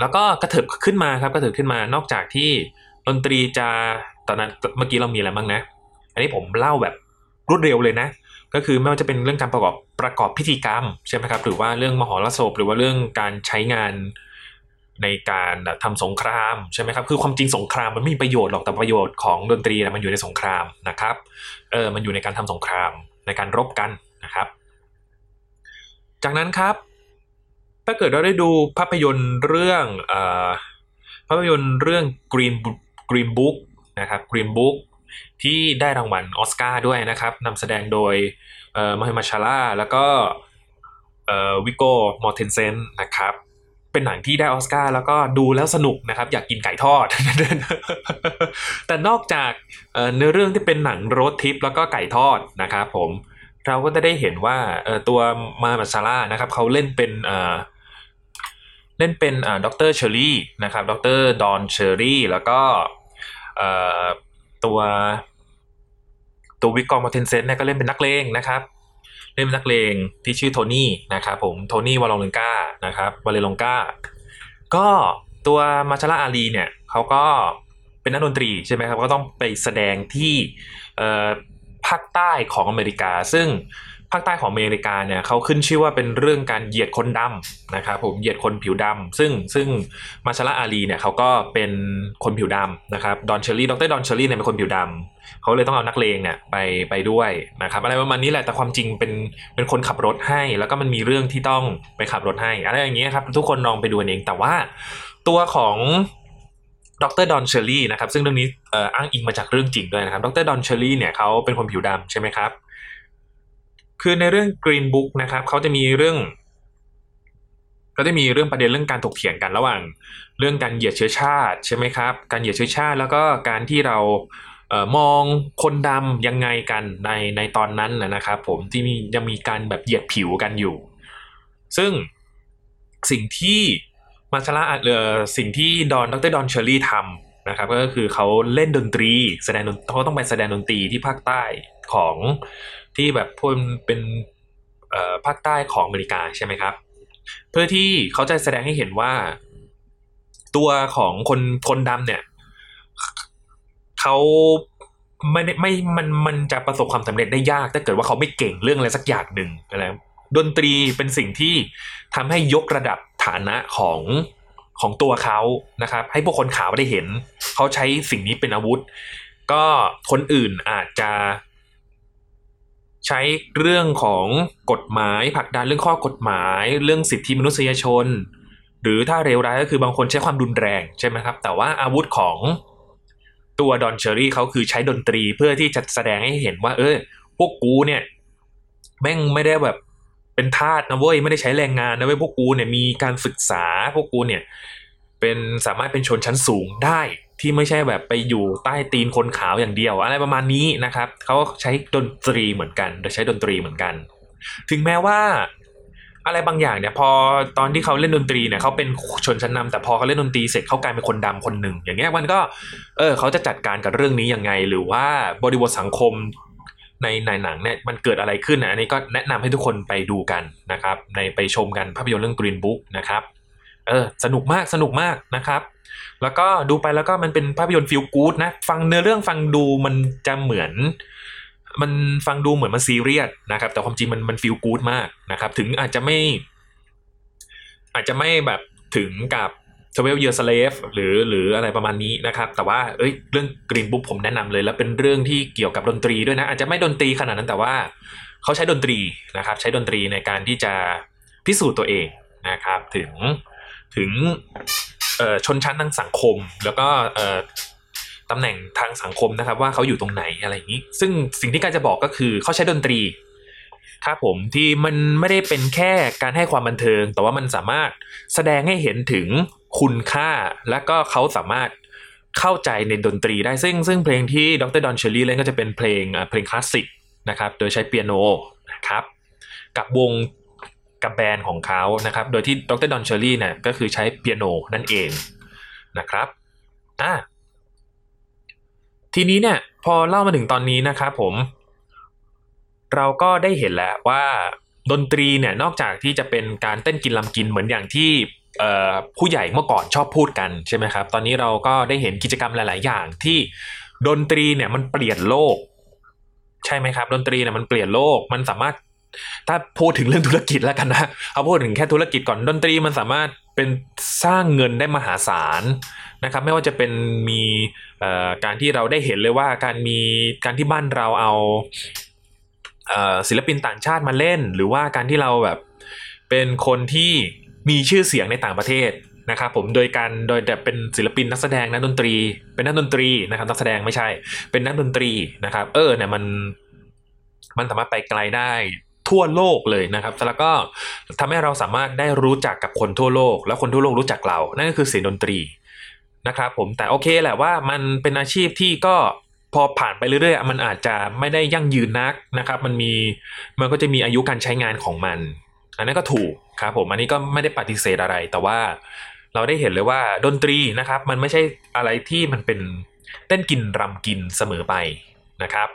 แล้วก็กระเถิบขึ้นมาครับกระเถิบขึ้นมานอกจากที่ดนตรีจะตอนนั้นเมื่อกี้เรามีอะไรบ้างนะ อันนี้ผมเล่าแบบรวดเร็วเลยนะ ก็คือไม่ว่าจะเป็นเรื่องการประกอบประกอบพิธีกรรมใช่ไหมครับหรือว่าเรื่องมหรสพหรือว่าเรื่องการใช้งานในการทำสงครามใช่ไหมครับคือความจริงสงครามมันไม่มีประโยชน์หรอกแต่ประโยชน์ของดนตรีนะมันอยู่ในสงครามนะครับเออมันอยู่ในการทำสงครามในการรบกันนะครับ จากนั้นครับ ถ้าเกิดเราได้ดูภาพยนตร์เรื่องอภาพยนตร์เรื่อง Green Green Book นะครับ Green Book ที่ได้รางวัลออสการ์ด้วยนะครับนำแสดงโดยมาฮิมาชาลาแล้วก็Viggo Mortensen นะครับ เป็นหนังที่ได้ออสการ์แล้วก็ดูแล้วสนุกนะครับ อยากกินไก่ทอด แต่นอกจากเอ่อเนื้อเรื่องที่เป็นหนัง road trip แล้วก็ไก่ทอดนะครับผม เราก็จะได้เห็นว่าตัว Mahershala นะครับเขาเล่นเป็นเล่นเป็นด็อกเตอร์ Shirley นะครับด็อกเตอร์ Don Shirley แล้วก็ตัวตัว Viggo Mortensen เนี่ยก็เล่นเป็นนักเลงนะครับ เล่นเป็นนักเลงที่ชื่อโทนี่นะครับผมโทนี่วาลองเลงกานะครับวาเลลองกาก็ตัวมาชาลาอาลีเนี่ยเขาก็เป็นนักดนตรีใช่ไหมครับก็ต้องไปแสดงที่ ภาคใต้ของอเมริกา ซึ่งภาคใต้ของอเมริกาเนี่ยเขาขึ้นชื่อว่าเป็นเรื่องการเหยียดคนดำนะครับผมเหยียดคนผิวดำซึ่งซึ่งมาชาลาอาลีเนี่ยเขาก็เป็นคนผิวดำนะครับดอนเชอรี่ดรดอนเชอรี่เนี่ยเป็นคนผิวดำเขาเลยต้องเอานักเลงเนี่ยไปไปด้วยนะครับอะไรประมาณนี้แหละแต่ความจริงเป็นเป็นคนขับรถให้ แล้วก็มันมีเรื่องที่ต้องไปขับรถให้อะไรอย่างเงี้ยครับทุกคนลองไปดูเองแต่ว่าตัวของ ดรดอนเชอรี่นะครับซึ่งเรื่องนี้อ้างอิงมาจากเรื่องจริงด้วยนะครับดรดอนเชอรี่เนี่ยเขาเป็นคนผิวดำใช่ไหมครับ คือในเรื่อง Green Book นะครับเขาจะมีเรื่องก็จะมีเรื่องประเด็นเรื่องการถกเถียงกันระหว่าง เรื่องการเหยียดเชื้อชาติใช่ไหมครับ การเหยียดเชื้อชาติแล้วก็การที่เราเออมองคนดำยังไงกันในในตอนนั้นนะนะครับผมที่มียังมีการแบบเหยียดผิวกันอยู่ ซึ่งสิ่งที่ มาชาลาเอ่อสิ่งที่ดอนดรดอนเชอรี่ทำนะครับก็คือเขาเล่นดนตรีแสดงดนเขาต้องไปแสดงดนตรีที่ภาคใต้ของที่แบบพวกเป็นภาคใต้ของอเมริกาใช่ไหมครับ เพื่อที่เขาจะแสดงให้เห็นว่า ตัวของคนคนดำเนี่ยเขาไม่ได้ไม่มันมันจะประสบความสำเร็จได้ยากถ้าเกิดว่าเขาไม่เก่งเรื่องอะไรสักอย่างหนึ่งอะไรดนตรีเป็นสิ่งที่ทำให้ยกระดับ ฐานะของของตัวเขานะครับ ให้พวกคนขาวได้เห็น เขาใช้สิ่งนี้เป็นอาวุธ ก็คนอื่นอาจจะใช้เรื่องของกฎหมายผลักดันเรื่องข้อกฎหมาย เรื่องสิทธิมนุษยชน หรือถ้าเร็วร้ายก็คือบางคนใช้ความรุนแรงใช่ไหมครับ แต่ว่าอาวุธของตัวดอนเชอรี่เขาคือใช้ดนตรีเพื่อที่จะแสดงให้เห็นว่า เออพวกกูเนี่ย แม่งไม่ได้แบบ เป็นทาสนะเว้ยไม่ได้ใช้แรงงานนะเว้ยพวกกูเนี่ยมีการศึกษาพวกกูเนี่ยเป็นสามารถเป็นชนชั้นสูงได้ที่ไม่ใช่แบบไปอยู่ใต้ตีนคนขาวอย่างเดียว อะไรประมาณนี้นะครับเขาใช้ดนตรีเหมือนกันโดยใช้ดนตรีเหมือนกัน ถึงแม้ว่าอะไรบางอย่างเนี่ยพอตอนที่เขาเล่นดนตรีเนี่ยเขาเป็นชนชั้นนำแต่พอเขาเล่นดนตรีเสร็จเขากลายเป็นคนดำคนหนึ่งอย่างเงี้ยมันก็เออเขาจะจัดการกับเรื่องนี้ยังไง หรือว่าบริบทสังคม ในในหนังเนี่ยมันเกิดอะไรขึ้นนะอันนี้ก็แนะนำให้ทุกคนไปดูกันนะครับ ในไปชมกันภาพยนตร์เรื่อง Green Book นะครับเออสนุกมากสนุกมากนะครับ แล้วก็ดูไปแล้วก็มันเป็นภาพยนตร์ฟีลกู๊ดนะ ฟังเนื้อเรื่องฟังดูมันจะเหมือน มันฟังดูเหมือนมันซีเรียสนะครับ แต่ความจริงมันมัน feel good มากนะครับ ถึงอาจจะไม่ อาจจะไม่แบบถึงกับ Twelve Years a Slave หรือหรืออะไรประมาณนี้นะครับ แต่ว่าเอ้ยเรื่อง Green Book ผมแนะนำเลย แล้วเป็นเรื่องที่เกี่ยวกับดนตรีด้วยนะ อาจจะไม่ดนตรีขนาดนั้นแต่ว่าเขาใช้ดนตรีนะครับ ใช้ดนตรีในการที่จะพิสูจน์ตัวเองนะครับ ถึงถึงชนชั้นทางสังคม แล้วก็ตำแหน่งทางสังคมนะครับ ว่าเขาอยู่ตรงไหนอะไรอย่างนี้ ซึ่งสิ่งที่การจะบอกก็คือเขาใช้ดนตรี ครับผมที่มันไม่ได้เป็นแค่การให้ความบันเทิง แต่ว่ามันสามารถแสดงให้เห็นถึงคุณค่า และก็เขาสามารถเข้าใจในดนตรีได้ซึ่งซึ่งเพลงที่ดรดอนเชอรี่เล่นก็จะเป็นเพลงเพลงคลาสสิกนะครับโดยใช้เปียโนนะครับกับวงกับแบรนด์ของเขานะครับ โดยที่ดรดอนเชอรี่เนี่ยก็คือใช้เปียโนนั่นเองนะครับอะทีนี้เนี่ยพอเล่ามาถึงตอนนี้นะครับผม เราก็ได้เห็นแล้วว่าดนตรีเนี่ยนอกจากที่จะเป็นการเต้นกินลำกินเหมือนอย่างที่ผู้ใหญ่เมื่อก่อนชอบพูดกันใช่ไหมครับ ตอนนี้เราก็ได้เห็นกิจกรรมหลาย ๆ อย่างที่ดนตรีเนี่ยมันเปลี่ยนโลก ใช่ไหมครับ ดนตรีเนี่ยมันเปลี่ยนโลกมันสามารถ ถ้าพูดถึงเรื่องธุรกิจแล้วกันนะเอาพูดถึงแค่ธุรกิจก่อนดนตรีมันสามารถเป็นสร้างเงินได้มหาศาลนะครับ ไม่ว่าจะเป็นมีการที่เราได้เห็นเลยว่าการมีการที่บ้านเราเอา ศิลปินต่างชาติมาเล่น หรือว่าการที่เราแบบเป็นคนที่มีชื่อเสียงในต่างประเทศนะครับผมโดยการโดยแบบเป็นศิลปินนักแสดงนักดนตรี เป็นนักดนตรีนะครับนักแสดงไม่ใช่ เป็นนักดนตรีนะครับ เออเนี่ยมันมันสามารถไปไกลได้ทั่วโลกเลยนะครับ แล้วก็ทำให้เราสามารถได้รู้จักกับคนทั่วโลก แล้วคนทั่วโลกรู้จักเรา นั่นก็คือเสียงดนตรีนะครับผมแต่โอเคแหละว่ามันเป็นอาชีพที่ก็ พอผ่านไปเรื่อยๆ มันอาจจะไม่ได้ยั่งยืนนักนะครับ มันมีมันก็จะมีอายุการใช้งานของมัน อันนั้นก็ถูกครับผมอันนี้ก็ไม่ได้ปฏิเสธอะไร แต่ว่าเราได้เห็นเลยว่าดนตรีนะครับ มันไม่ใช่อะไรที่มันเป็นเต้นกินรำกินเสมอไปนะครับ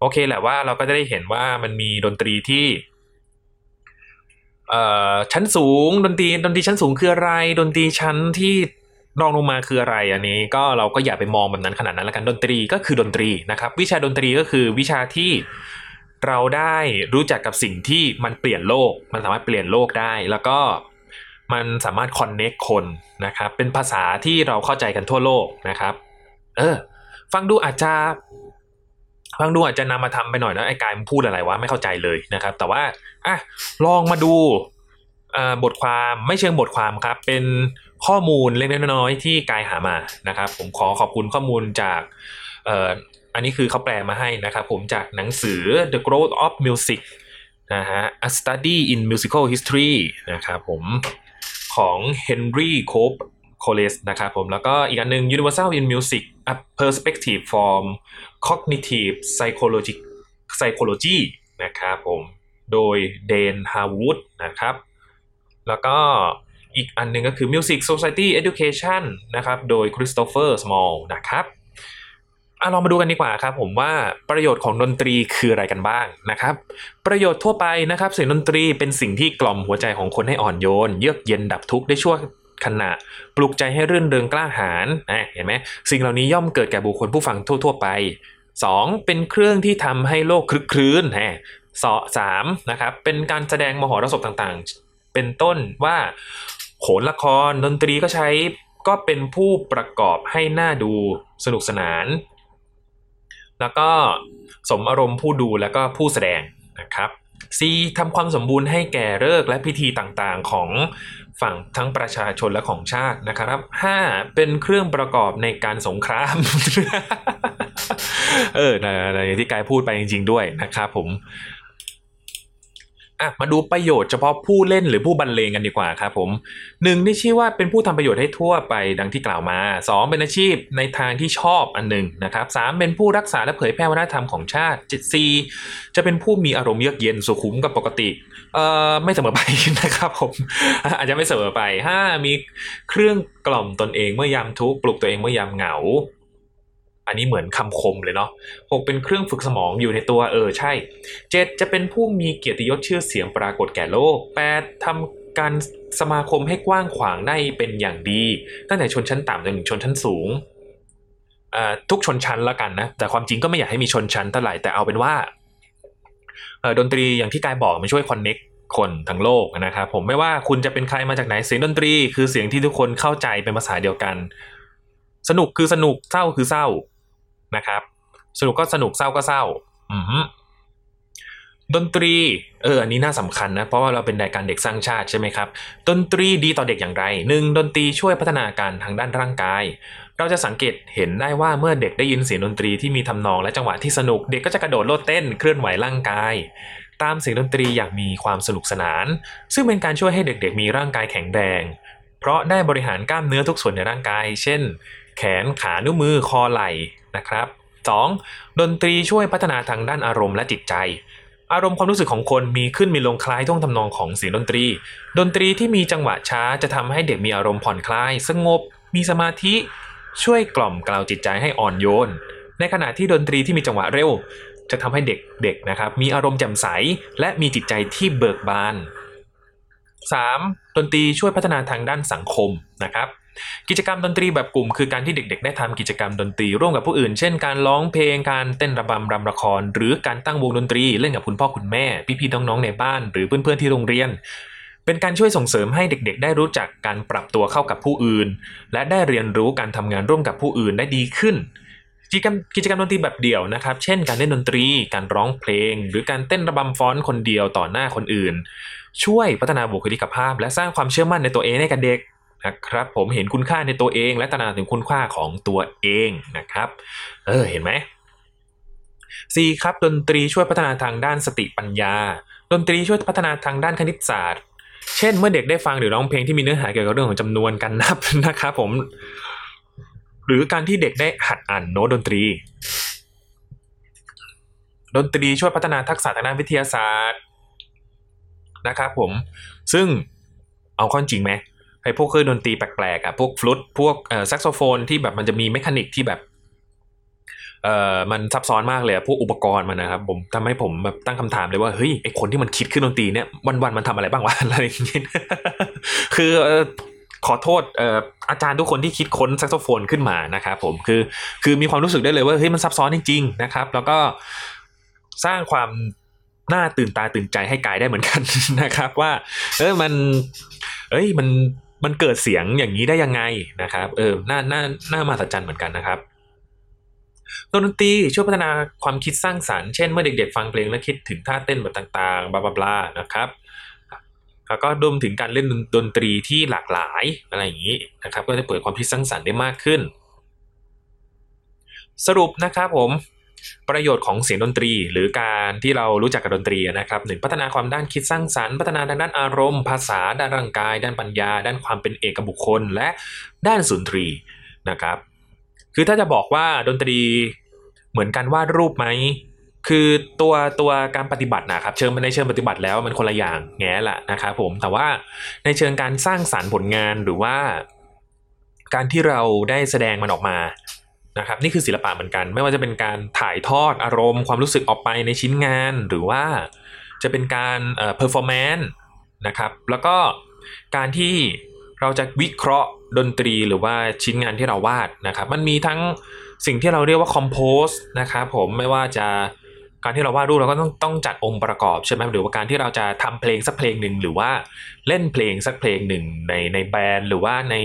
โอเคแหละว่าเราก็จะได้เห็นว่ามันมีดนตรีที่ชั้นสูงดนตรีดนตรีชั้นสูงคืออะไร ดนตรีชั้นที่ รองลงมาคืออะไรอันนี้ก็เราก็อย่าไปมองแบบนั้นขนาดนั้นละกันดนตรีก็คือดนตรีนะครับ วิชาดนตรีก็คือวิชาที่เราได้รู้จักกับสิ่งที่มันเปลี่ยนโลก มันสามารถเปลี่ยนโลกได้ แล้วก็มันสามารถคอนเน็กคนนะครับ เป็นภาษาที่เราเข้าใจกันทั่วโลกนะครับ เออ ฟังดูอาจจะฟังดูอาจจะนำมาทำไปหน่อยนะไอ้กายมันพูดอะไรวะไม่เข้าใจเลยนะครับ แต่ว่าอะลองมาดู บทความไม่เชิงบทความครับ เป็นข้อมูลเล็กๆน้อยๆที่กายหามานะครับ ผมขอขอบคุณข้อมูลจากอ,อันนี้คือเขาแปลมาให้นะครับ ผมจากหนังสือ The Growth of Music นะฮะ A Study in Musical History นะครับผมของ Henry Cope Colles นะครับผมแล้วก็อีกอันหนึ่ง Universal in Music A Perspective from Cognitive Psychology Psychology นะครับผมโดยเดนฮาวูดนะครับ แล้วก็อีกอันหนึ่งก็คือ Music Society Education นะครับ โดย Christopher Small นะครับอะลองมาดูกันดีกว่าครับผมว่าประโยชน์ของดนตรีคืออะไรกันบ้างนะครับ ประโยชน์ทั่วไปนะครับเสียงดนตรีเป็นสิ่งที่กล่อมหัวใจของคนให้อ่อนโยน เยือกเย็นดับทุกข์ได้ชั่วขณะปลุกใจให้เรื่นเริงกล้าหาญอะเห็นไหมสิ่งเหล่านี้ย่อมเกิดแก่บุคคลผู้ฟังทั่ว ๆ ไป 2. เป็นเครื่องที่ทำให้โลกคลึกคลื้นแฮะสอสามนะครับเป็นการแสดงมหรสพต่างๆ เป็นต้นว่าโขนละครดนตรีก็ใช้ก็เป็นผู้ประกอบให้หน่าดูสนุกสนาน แล้วก็สมอารมณ์ผู้ดูแล้วก็ผู้แสดงนะครับ C ทำความสมบูรณ์ให้แก่เลิกและพิธีต่างๆของฝั่งทั้งประชาชนและของชาตินะครับ 5. เป็นเครื่องประกอบในการสงคราม เออนะนะอย่างที่กายพูดไปจริง ๆ ด้วยนะครับผม อะมาดูประโยชน์เฉพาะผู้เล่นหรือผู้บรรเลงกันดีกว่าครับผมหนึ่งนี่ชื่อว่าเป็นผู้ทำประโยชน์ให้ทั่วไปดังที่กล่าวมาสองเป็นอาชีพในทางที่ชอบอันหนึ่งนะครับสามเป็นผู้รักษาและเผยแพร่วัฒนธรรมของชาติจ็ดสี่จะเป็นผู้มีอารมณ์เยือกเย็นสุขุมกับปกติเอ่อไม่เสมอไปนะครับผมอาจจะไม่เสมอไปห้ามีเครื่องกล่อมตนเองเมื่อยามทุกข์ปลุกตัวเองเมื่อยามเหงา อันนี้เหมือนคำคมเลยเนาะหกเป็นเครื่องฝึกสมองอยู่ในตัวเออใช่เจ็ดจะเป็นผู้มีเกียรติยศชื่อเสียงปรากฏแก่โลกแปดทำการสมาคมให้กว้างขวางได้เป็นอย่างดี ตั้งแต่ชนชั้นต่ำจนถึงชนชั้นสูงทุกชนชั้นละกันนะแต่ความจริงก็ไม่อยากให้มีชนชั้นเท่าไหร่แต่เอาเป็นว่าดนตรีอย่างที่กายบอกมันช่วยคอนเน็กคนทั้งโลกนะครับผมไม่ว่าคุณจะเป็นใครมาจากไหนเสียงดนตรี คือเสียงที่ทุกคนเข้าใจเป็นภาษาเดียวกัน สนุกคือสนุกเศร้าคือเศร้า นะครับ สนุกก็สนุกเศร้าก็เศร้า อืมดนตรีเอออันนี้น่าสำคัญนะ เพราะว่าเราเป็นรายการเด็กสร้างชาติใช่ไหมครับ ดนตรีดีต่อเด็กอย่างไรหนึ่งดนตรีช่วยพัฒนาการทางด้านร่างกาย เราจะสังเกตเห็นได้ว่าเมื่อเด็กได้ยินเสียงดนตรีที่มีทำนองและจังหวะที่สนุก เด็กก็จะกระโดดโลดเต้นเคลื่อนไหวร่างกาย ตามเสียงดนตรีอย่างมีความสนุกสนาน ซึ่งเป็นการช่วยให้เด็กๆ มีร่างกายแข็งแรง เพราะได้บริหารกล้ามเนื้อทุกส่วนในร่างกาย เช่น แขนขานิ้วมือคอไหล่ นะครับ 2. ดนตรีช่วยพัฒนาทางด้านอารมณ์และจิตใจ อารมณ์ความรู้สึกของคนมีขึ้นมีลงคล้ายท่วงทำนองของเสียงดนตรี ดนตรีที่มีจังหวะช้าจะทำให้เด็กมีอารมณ์ผ่อนคลาย สงบ มีสมาธิช่วยกล่อมกล่าวจิตใจให้อ่อนโยน ในขณะที่ดนตรีที่มีจังหวะเร็ว จะทำให้เด็กๆนะครับมีอารมณ์แจ่มใส และมีจิตใจที่เบิกบาน 3. ดนตรีช่วยพัฒนาทางด้านสังคมนะครับ กิจกรรมดนตรีแบบกลุ่มคือการที่เด็ก ๆ ได้ทำกิจกรรมดนตรี ร่วมกับผู้อื่น เช่น การร้องเพลง การเต้นระบำรำละคร หรือการตั้งวงดนตรีเล่นกับคุณพ่อคุณแม่ พี่ๆน้องๆในบ้าน หรือเพื่อนๆที่โรงเรียน เป็นการช่วยส่งเสริมให้เด็ก ๆ ได้รู้จักการปรับตัวเข้ากับผู้อื่น และได้เรียนรู้การทำงานร่วมกับผู้อื่นได้ดีขึ้นกิจกรรมกิจกรรมดนตรีแบบเดี่ยวนะครับ เช่น การเล่นดนตรี การร้องเพลง หรือการเต้นระบำฟ้อนคนเดียวต่อหน้าคนอื่น ช่วยพัฒนาบุคลิกภาพ และสร้างความเชื่อมั่นในตัวเองให้กับเด็ก นะครับผมเห็นคุณค่าในตัวเอง และตระหนักถึงคุณค่าของตัวเองนะครับ เออเห็นไหม 4. ครับดนตรีช่วยพัฒนาทางด้านสติปัญญา ดนตรีช่วยพัฒนาทางด้านคณิตศาสตร์ เช่น เมื่อเด็กได้ฟังหรือร้องเพลงที่มีเนื้อหาเกี่ยวกับเรื่องของจำนวนการนับนะครับผม หรือการที่เด็กได้หัดอ่านโน้ตดนตรี ดนตรีช่วยพัฒนาทักษะทางด้านวิทยาศาสตร์นะครับผม ซึ่งเอาเข้าจริงไหม ไอ้พวกเครื่องดนตรีแปลกๆอะพวกฟลุตพวกเอ่อแซกโซโฟนที่แบบมันจะมี mechanic ที่แบบเอ่อมันซับซ้อนมากเลยพวกอุปกรณ์มันนะครับผมทำให้ผมแบบตั้งคำถามเลยว่าเฮ้ยไอคนที่มันคิดขึ้นดนตรีเนี่ยวันๆมันทำอะไรบ้างวะอะไรอย่างเงี้ยคือขอโทษเอ่ออาจารย์ทุกคนที่คิดค้นแซกโซโฟนขึ้นมานะครับผมคือคือมีความรู้สึกได้เลยว่าเฮ้ยมันซับซ้อนจริงๆนะครับ แล้วก็สร้างความน่าตื่นตาตื่นใจให้กายได้เหมือนกันนะครับ ว่า เออมัน เอ้ยมัน มันเกิดเสียงอย่างนี้ได้ยังไงนะครับ เออน่าน่าน่ามาสัจจันเหมือนกันนะครับดนตรีช่วยพัฒนาความคิดสร้างสารรค์เช่นเมื่อเด็กๆฟังเพลงแล้วคิดถึงท่าเต้นแบบต่างๆบลาบลาๆนะครับแล้วก็รวมถึงการเล่นดนตรีที่หลากหลายอะไรอย่างนี้นะครับ ก็จะเปิดความคิดสร้างสรรค์ได้มากขึ้น สรุปนะครับผม ประโยชน์ของเสียงดนตรี หรือการที่เรารู้จักกับดนตรีนะครับหนึ่งพัฒนาความด้านคิดสร้างสรรค์ พัฒนาทางด้านอารมณ์ ภาษา ด้านร่างกาย ด้านปัญญา ด้านความเป็นเอกบุคคล และด้านสุนทรีนะครับ คือถ้าจะบอกว่าดนตรีเหมือนการวาดรูปไหมคือตัวตัวการปฏิบัตินะครับเชิงในเชิงปฏิบัติแล้วมันคนละอย่างแง่ละนะครับผมแต่ว่าในเชิงการสร้างสารรค์ผลงานหรือว่า การที่เราได้แสดงมันออกมา นะครับนี่คือศิลปะเหมือนกัน ไม่ว่าจะเป็นการถ่ายทอดอารมณ์ความรู้สึกออกไปในชิ้นงาน หรือว่าจะเป็นการเอ่อ performance นะครับแล้วก็การที่เราจะวิเคราะห์ดนตรีหรือว่าชิ้นงานที่เราวาดนะครับ มันมีทั้งสิ่งที่เราเรียกว่า compose นะครับผมไม่ว่าจะ การที่เราวาดรูปเราก็ต้องต้องจัดองค์ประกอบใช่ไหมหรือว่าการที่เราจะทำเพลงสักเพลงหนึ่งหรือว่าเล่นเพลงสักเพลงหนึ่งในใน band หรือว่าใน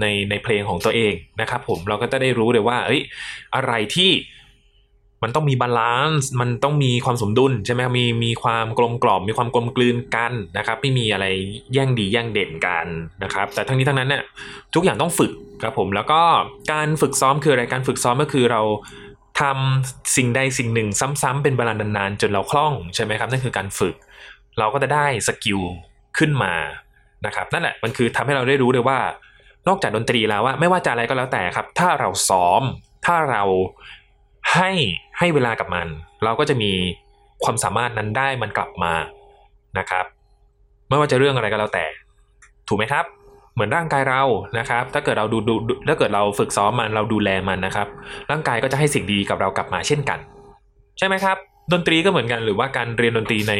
ในในเพลงของตัวเองนะครับผมเราก็จะได้รู้เลยว่าเอ้ยอะไรที่มันต้องมี balance มันต้องมีความสมดุลใช่ไหมมีมีความกลมกล่อมมีความกลมกลืนกันนะครับไม่มีอะไรแย่งดีแย่งเด่นกันนะครับ แต่ทั้งนี้ทั้งนั้นเนี่ยทุกอย่างต้องฝึกครับผมแล้วก็การฝึกซ้อมคืออะไรการฝึกซ้อมก็คือเรา ทำสิ่งใดสิ่งหนึ่งซ้ำๆเป็นเวลานานๆ จนเราคล่องใช่ไหมครับนั่นคือการฝึก เราก็จะได้สกิลขึ้นมานะครับนั่นแหละมันคือทำให้เราได้รู้เลยว่า นอกจากดนตรีแล้วว่าไม่ว่าจะอะไรก็แล้วแต่ครับ ถ้าเราซ้อม ถ้าเราให้ให้เวลากับมัน เราก็จะมีความสามารถนั้นได้มันกลับมานะครับ ไม่ว่าจะเรื่องอะไรก็แล้วแต่ ถูกไหมครับ เหมือนร่างกายเรานะครับ ถ้าเกิดเราดูดูถ้าเกิดเราฝึกซ้อมมันเราดูแลมันนะครับ ร่างกายก็จะให้สิ่งดีกับเรากลับมาเช่นกัน ใช่ไหมครับ ดนตรีก็เหมือนกันหรือว่าการเรียนดนตรีใน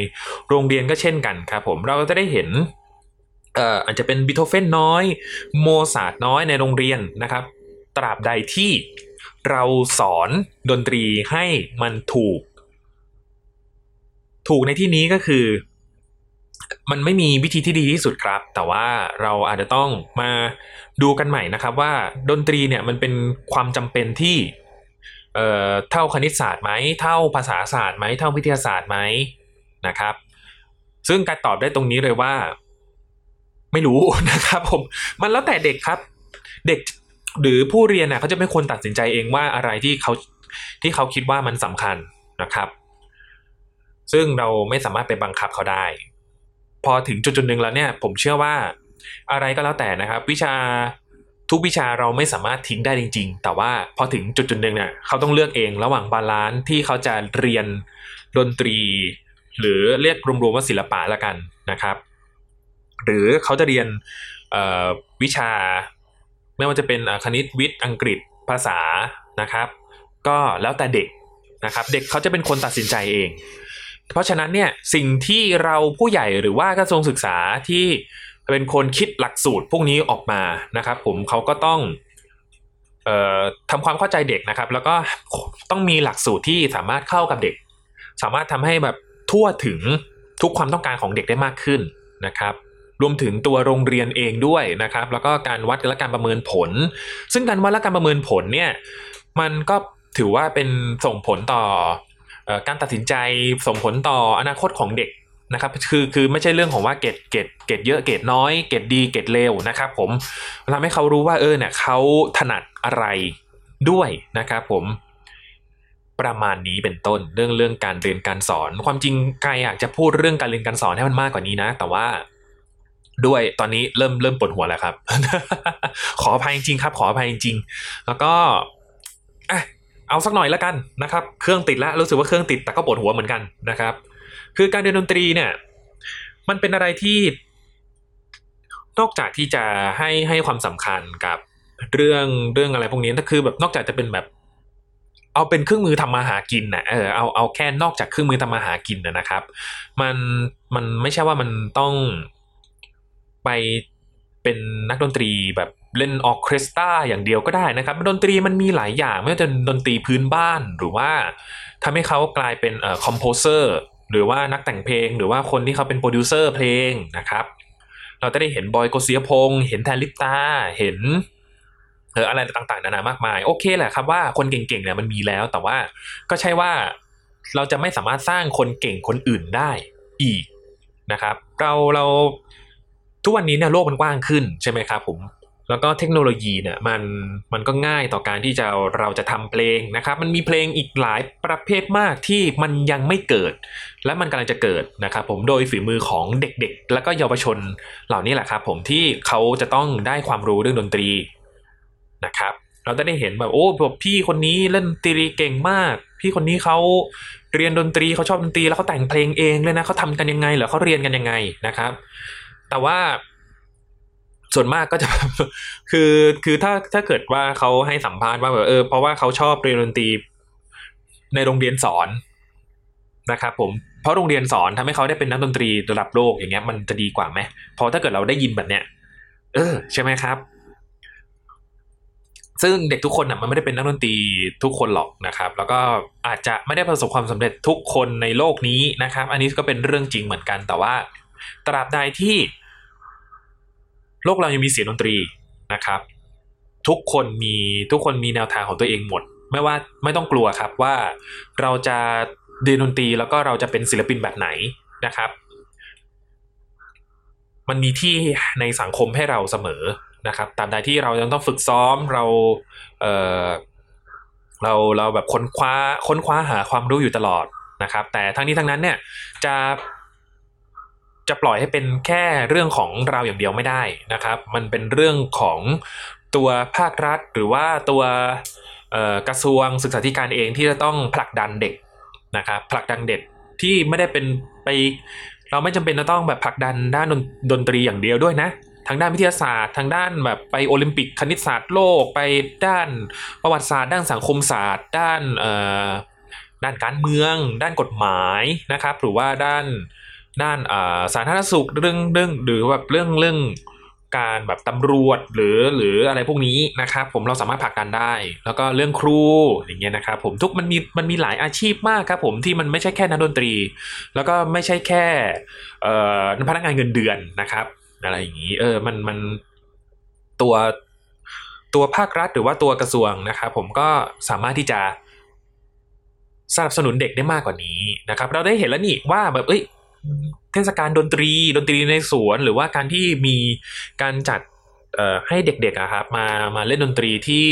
โรงเรียนก็เช่นกันครับผมเราก็จะได้เห็นเอ่ออาจจะเป็นบีโธเฟนน้อยโมซาร์ทน้อยในโรงเรียนนะครับ ตราบใดที่เราสอนดนตรีให้มันถูก ถูกในที่นี้ก็คือ มันไม่มีวิธีที่ดีที่สุดครับ แต่ว่าเราอาจจะต้องมาดูกันใหม่นะครับ ว่าดนตรีเนี่ยมันเป็นความจำเป็นที่เอ่อเท่าคณิตศาสตร์ไหมเท่าภาษาศาสตร์ไหมเท่าวิทยาศาสตร์ไหมนะครับ ซึ่งการตอบได้ตรงนี้เลยว่า ไม่รู้นะครับ ผม มันแล้วแต่เด็กครับ เด็กหรือผู้เรียนน่ะเขาจะเป็นคนตัดสินใจเองว่าอะไรที่เขาที่เขาคิดว่ามันสำคัญนะครับ ซึ่งเราไม่สามารถไปบังคับเขาได้ พอถึงจุดจุดหนึ่งแล้วเนี่ย ผมเชื่อว่าอะไรก็แล้วแต่นะครับ วิชาทุกวิชาเราไม่สามารถทิ้งได้จริง ๆ แต่ว่าพอถึงจุดจุดหนึ่งเนี่ยเขาต้องเลือกเองระหว่าง balance ที่เขาจะเรียนดนตรี หรือเรียกรวมๆว่าศิลปะละกันนะครับ หรือเขาจะเรียนวิชา ไม่ว่าจะเป็นคณิตวิทย์อังกฤษภาษานะครับ ก็แล้วแต่เด็กนะครับ เด็กเขาจะเป็นคนตัดสินใจเอง เพราะฉะนั้นเนี่ยสิ่งที่เราผู้ใหญ่หรือว่ากระทรวงศึกษาที่เป็นคนคิดหลักสูตรพวกนี้ออกมานะครับผมเขาก็ต้องออทำความเข้าใจเด็กนะครับ แล้วก็ต้องมีหลักสูตรที่สามารถเข้ากับเด็ก สามารถทำให้แบบทั่วถึงทุกความต้องการของเด็กได้มากขึ้นนะครับ รวมถึงตัวโรงเรียนเองด้วยนะครับ แล้วก็การวัดและการประเมินผล ซึ่งการวัดและการประเมินผลเนี่ยมันก็ถือว่าเป็นส่งผลต่อ การตัดสินใจส่งผลต่ออนาคตของเด็กนะครับคือคือไม่ใช่เรื่องของว่าเกรดเกรดเกรดเยอะเกรดน้อยเกรดดีเกรดเลวนะครับผมทำให้เขารู้ว่าเออเนี่ยเขาถนัดอะไรด้วยนะครับผมประมาณนี้เป็นต้นเรื่องเรื่องการเรียนการสอน ความจริงกายอยากจะพูดเรื่องการเรียนการสอนให้มันมากกว่านี้นะ แต่ว่าด้วยตอนนี้เริ่มเริ่มปวดหัวแล้วครับ ขออภัยจริงครับ ขออภัยจริงแล้วก็อะ เอาสักหน่อยแล้วกันนะครับ เครื่องติดแล้วรู้สึกว่าเครื่องติดแต่ก็ปวดหัวเหมือนกันนะครับ คือการเรียนดนตรีเนี่ย มันเป็นอะไรที่ นอกจากที่จะให้ให้ความสำคัญกับเรื่องเรื่องอะไรพวกนี้ก็คือแบบนอกจากจะเป็นแบบ เอาเป็นเครื่องมือทำมาหากินนะเออเอาเอาแค่นอกจากเครื่องมือทำมาหากินนะครับ มันมันไม่ใช่ว่ามันต้องไป เป็นนักดนตรีแบบเล่นออร์เคสตราอย่างเดียวก็ได้นะครับ ดนตรีมันมีหลายอย่าง ไม่ว่าจะดนตรีพื้นบ้านหรือว่าทำให้เขากลายเป็นเอ่อ composer หรือว่านักแต่งเพลง หรือว่าคนที่เขาเป็นโปรดิวเซอร์เพลงนะครับ เราจะได้เห็นบอยโกสิยพงษ์เห็นแทนลิปตา เห็นเอออะไรต่างๆนานามากมาย โอเคแหละครับว่าคนเก่งๆเนี่ยมันมีแล้ว แต่ว่าก็ใช่ว่าเราจะไม่สามารถสร้างคนเก่งคนอื่นได้อีกนะครับ เราเรา ทุกวันนี้เนี่ยโลกมันกว้างขึ้นใช่ไหมครับผมแล้วก็เทคโนโลยีเนี่ยมันมันก็ง่ายต่อการที่จะเราจะทำเพลงนะครับมันมีเพลงอีกหลายประเภทมากที่มันยังไม่เกิด และมันกำลังจะเกิดนะครับผมโดยฝีมือของเด็กๆ แล้วก็เยาวชนเหล่านี้แหละครับผมที่เขาจะต้องได้ความรู้เรื่องดนตรีนะครับเราจะได้เห็นแบบโอ้แบบพี่คนนี้เล่นดนตรีเก่งมาก พี่คนนี้เขาเรียนดนตรีเขาชอบดนตรีแล้วเขาแต่งเพลงเองเลยนะเขาทำกันยังไงเหรอเขาเรียนกันยังไงนะครับ แต่ว่าส่วนมากก็จะคือคือถ้าถ้าเกิดว่าเขาให้สัมภาษณ์ว่าแบบเออเพราะว่าเขาชอบเรียนดนตรีในโรงเรียนสอนนะครับผมเพราะโรงเรียนสอนทำให้เขาได้เป็นนักดนตรีระดับโลกอย่างเงี้ยมันจะดีกว่าไหมพราะถ้าเกิดเราได้ยินแบบเนี้ยเออใช่ไหมครับ ซึ่งเด็กทุกคนอะมันไม่ได้เป็นนักดนตรีทุกคนหรอกนะครับ แล้วก็อาจจะไม่ได้ประสบความสำเร็จทุกคนในโลกนี้นะครับ อันนี้ก็เป็นเรื่องจริงเหมือนกันแต่ว่า ตราบใดที่โลกเรายังมีเสียงดนตรีนะครับ ทุกคนมีทุกคนมีแนวทางของตัวเองหมด ไม่ว่าไม่ต้องกลัวครับว่าเราจะเรียนดนตรีแล้วก็เราจะเป็นศิลปินแบบไหนนะครับ มันมีที่ในสังคมให้เราเสมอนะครับตามใดที่เรายังต้องฝึกซ้อมเราเออเราเราแบบค้นคว้าค้นคว้าหาความรู้อยู่ตลอดนะครับ แต่ทั้งนี้ทั้งนั้นเนี่ยจะ จะปล่อยให้เป็นแค่เรื่องของเราอย่างเดียวไม่ได้นะครับ มันเป็นเรื่องของตัวภาครัฐ หรือว่าตัวกระทรวงศึกษาธิการเองที่จะต้องผลักดันเด็กนะครับผลักดันเด็กที่ไม่ได้เป็นไป เราไม่จำเป็นจะต้องแบบผลักดันด้านดนตรีอย่างเดียวด้วยนะ ทางด้านวิทยาศาสตร์ ทางด้านแบบไปโอลิมปิกคณิตศาสตร์โลกไปด้านประวัติศาสตร์ ด้านสังคมศาสตร์ ด้านด้านการเมือง ด้านกฎหมายนะครับ หรือว่าด้าน ด้านอ่าสาธารณสุขเรื่องเรื่องหรือแบบเรื่องเรื่องการแบบตำรวจหรือหรืออะไรพวกนี้นะครับ ผมเราสามารถผลักดันได้ แล้วก็เรื่องครูอย่างเงี้ยนะครับผมทุกมันมีมันมีหลายอาชีพมากครับผมที่มันไม่ใช่แค่นักดนตรี แล้วก็ไม่ใช่แค่เอ่อพนักงานเงินเดือนนะครับ อะไรอย่างนี้เออมันมันตัวตัวภาครัฐหรือว่าตัวกระทรวงนะครับผมก็สามารถที่จะสนับสนุนเด็กได้มากกว่านี้นะครับ เราได้เห็นแล้วนี่ว่าแบบเอ้ย เทศกาลดนตรีดนตรีในสวน หรือว่าการที่มีการจัดให้เด็กๆอะครับมามาเล่นดนตรีที่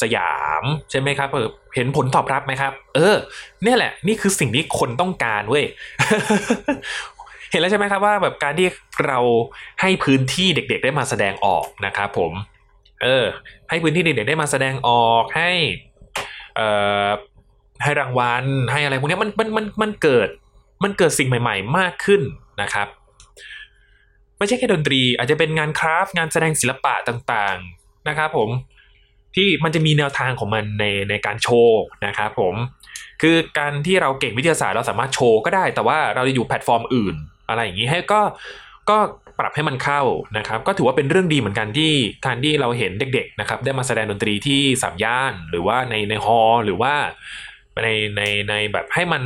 สยามใช่ไหมครับเห็นผลตอบรับไหมครับ เออ เนี่ยแหละ นี่คือสิ่งที่คนต้องการเว้ยเห็นแล้วใช่ไหมครับว่าแบบการที่เราให้พื้นที่เด็ก ๆ ได้มาแสดงออกนะครับผม เออ ให้พื้นที่เด็กๆได้มาแสดงออกให้ เอ่อให้รางวัลให้อะไรพวกนี้มันมันมันมันเกิด มันเกิดสิ่งใหม่ๆ มากขึ้นนะครับ ไม่ใช่แค่ดนตรี อาจจะเป็นงานคราฟ์งานแสดงศิลปะต่างๆนะครับผมที่มันจะมีแนวทางของมันในในการโชว์นะครับผมคือการที่เราเก่งวิทยาศาสตร์เราสามารถโชว์ก็ได้ แต่ว่าเราจะอยู่แพลตฟอร์มอื่น อะไรอย่างนี้ให้ก็ก็ปรับให้มันเข้านะครับ ก็ถือว่าเป็นเรื่องดีเหมือนกันที่การที่เราเห็นเด็ก ๆ นะครับ ได้มาแสดงดนตรีที่สามย่าน หรือว่าในในฮอลล์หรือว่าในในในแบบให้มัน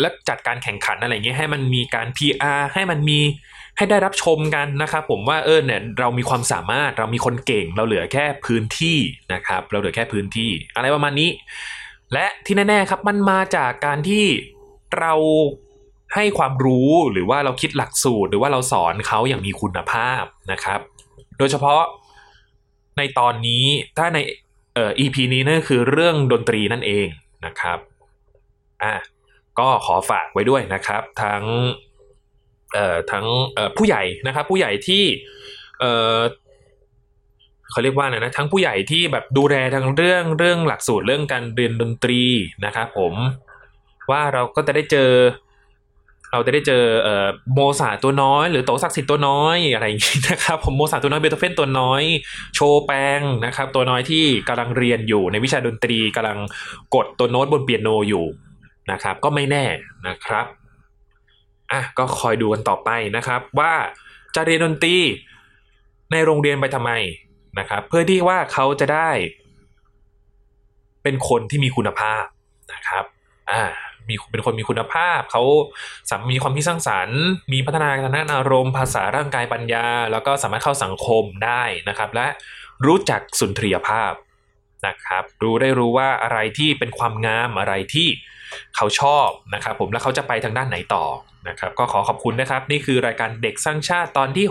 และจัดการแข่งขันอะไรเงี้ยให้มันมีการ PR ให้มันมีให้ได้รับชมกันนะครับผมว่าเออเนี่ยเรามีความสามารถเรามีคนเก่งเราเหลือแค่พื้นที่นะครับเราเหลือแค่พื้นที่ อะไรประมาณนี้ และที่แน่ๆครับมันมาจากการที่เราให้ความรู้หรือว่าเราคิดหลักสูตร หรือว่าเราสอนเขาอย่างมีคุณภาพนะครับ โดยเฉพาะในตอนนี้ถ้าในเอ่อ EP นี้นั่นคือเรื่องดนตรีนั่นเองนะครับอะ ก็ขอฝากไว้ด้วยนะครับ ทั้งทั้งผู้ใหญ่นะครับ ผู้ใหญ่ที่เขาเรียกว่านะนะทั้งผู้ใหญ่ที่แบบดูแลทั้งเรื่องเรื่องหลักสูตรเรื่องการเรียนดนตรีนะครับผมว่าเราก็จะได้เจอ เราจะได้เจออโมซาตัวน้อย หรือโตศักดิ์สิทธิ์ตัวน้อยอะไรอย่างนี้นะครับผมโมซาตัวน้อยเบโธเฟนตัวน้อย โชแปงนะครับ ตัวน้อยที่กำลังเรียนอยู่ในวิชาดนตรีกำลังกดตัวโน้ตบนเปียโนอยู่ นะครับ ก็ไม่แน่นะครับอะก็คอยดูกันต่อไปนะครับว่าจะเรียนดนตรีในโรงเรียนไปทำไมนะครับ เพื่อที่ว่าเขาจะได้ เป็นคนที่มีคุณภาพนะครับอ่ามีเป็นคนมีคุณภาพ เขาสามมีความคิดสร้างสรรค์ มีพัฒนาการทางด้านอารมณ์ ภาษาร่างกายปัญญา แล้วก็สามารถเข้าสังคมได้นะครับ และรู้จักสุนทรียภาพนะครับ รู้ได้รู้ว่าอะไรที่เป็นความงามอะไรที่ เขาชอบนะครับผมแล้วเขาจะไปทางด้านไหนต่อนะครับก็ขอขอบคุณนะครับ นี่คือรายการเด็กสร้างชาติตอนที่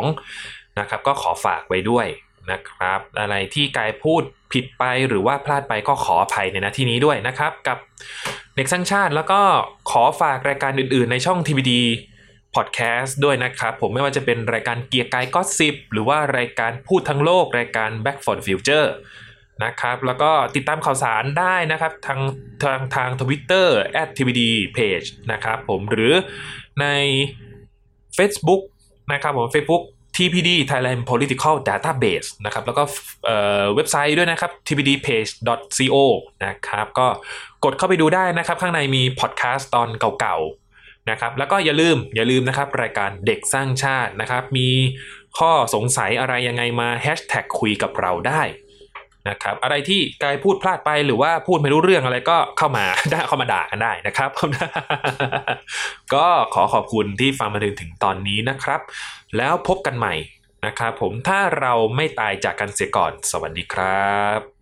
62นะครับก็ขอฝากไว้ด้วยนะครับ อะไรที่กายพูดผิดไปหรือว่าพลาดไปก็ขออภัยในนาที่นี้ด้วยนะครับ กับเด็กสร้างชาติแล้วก็ขอฝากรายการอื่น ๆ ในช่อง TVD Podcast ด้วยนะครับ ผมไม่ว่าจะเป็นรายการเกียร์กายก็สิบหรือว่ารายการพูดทั้งโลก รายการ Back for the Future นะครับแล้วก็ติดตามข่าวสารได้นะครับ ทางทางทางทวิตเตอร์ @tvd page นะครับผมหรือใน Facebook นะครับผม Facebook TPD Thailand Political Database นะครับ แล้วก็เอ่อเว็บไซต์ด้วยนะครับ tpdpage.co นะครับ ก็กดเข้าไปดูได้นะครับ ข้างในมีพอดแคสต์ตอนเก่าๆนะครับ แล้วก็อย่าลืมอย่าลืมนะครับ รายการเด็กสร้างชาตินะครับ มีข้อสงสัยอะไรยังไงมาแฮชแท็กคุยกับเราได้ นะครับอะไรที่กายพูดพลาดไปหรือว่าพูดไม่รู้เรื่องอะไรก็เข้ามาได้เข้ามาด่ากันได้นะครับ ก็ขอขอบคุณที่ฟังมาถึงถึงตอนนี้นะครับ แล้วพบกันใหม่นะครับผมถ้าเราไม่ตายจากกันเสียก่อน สวัสดีครับ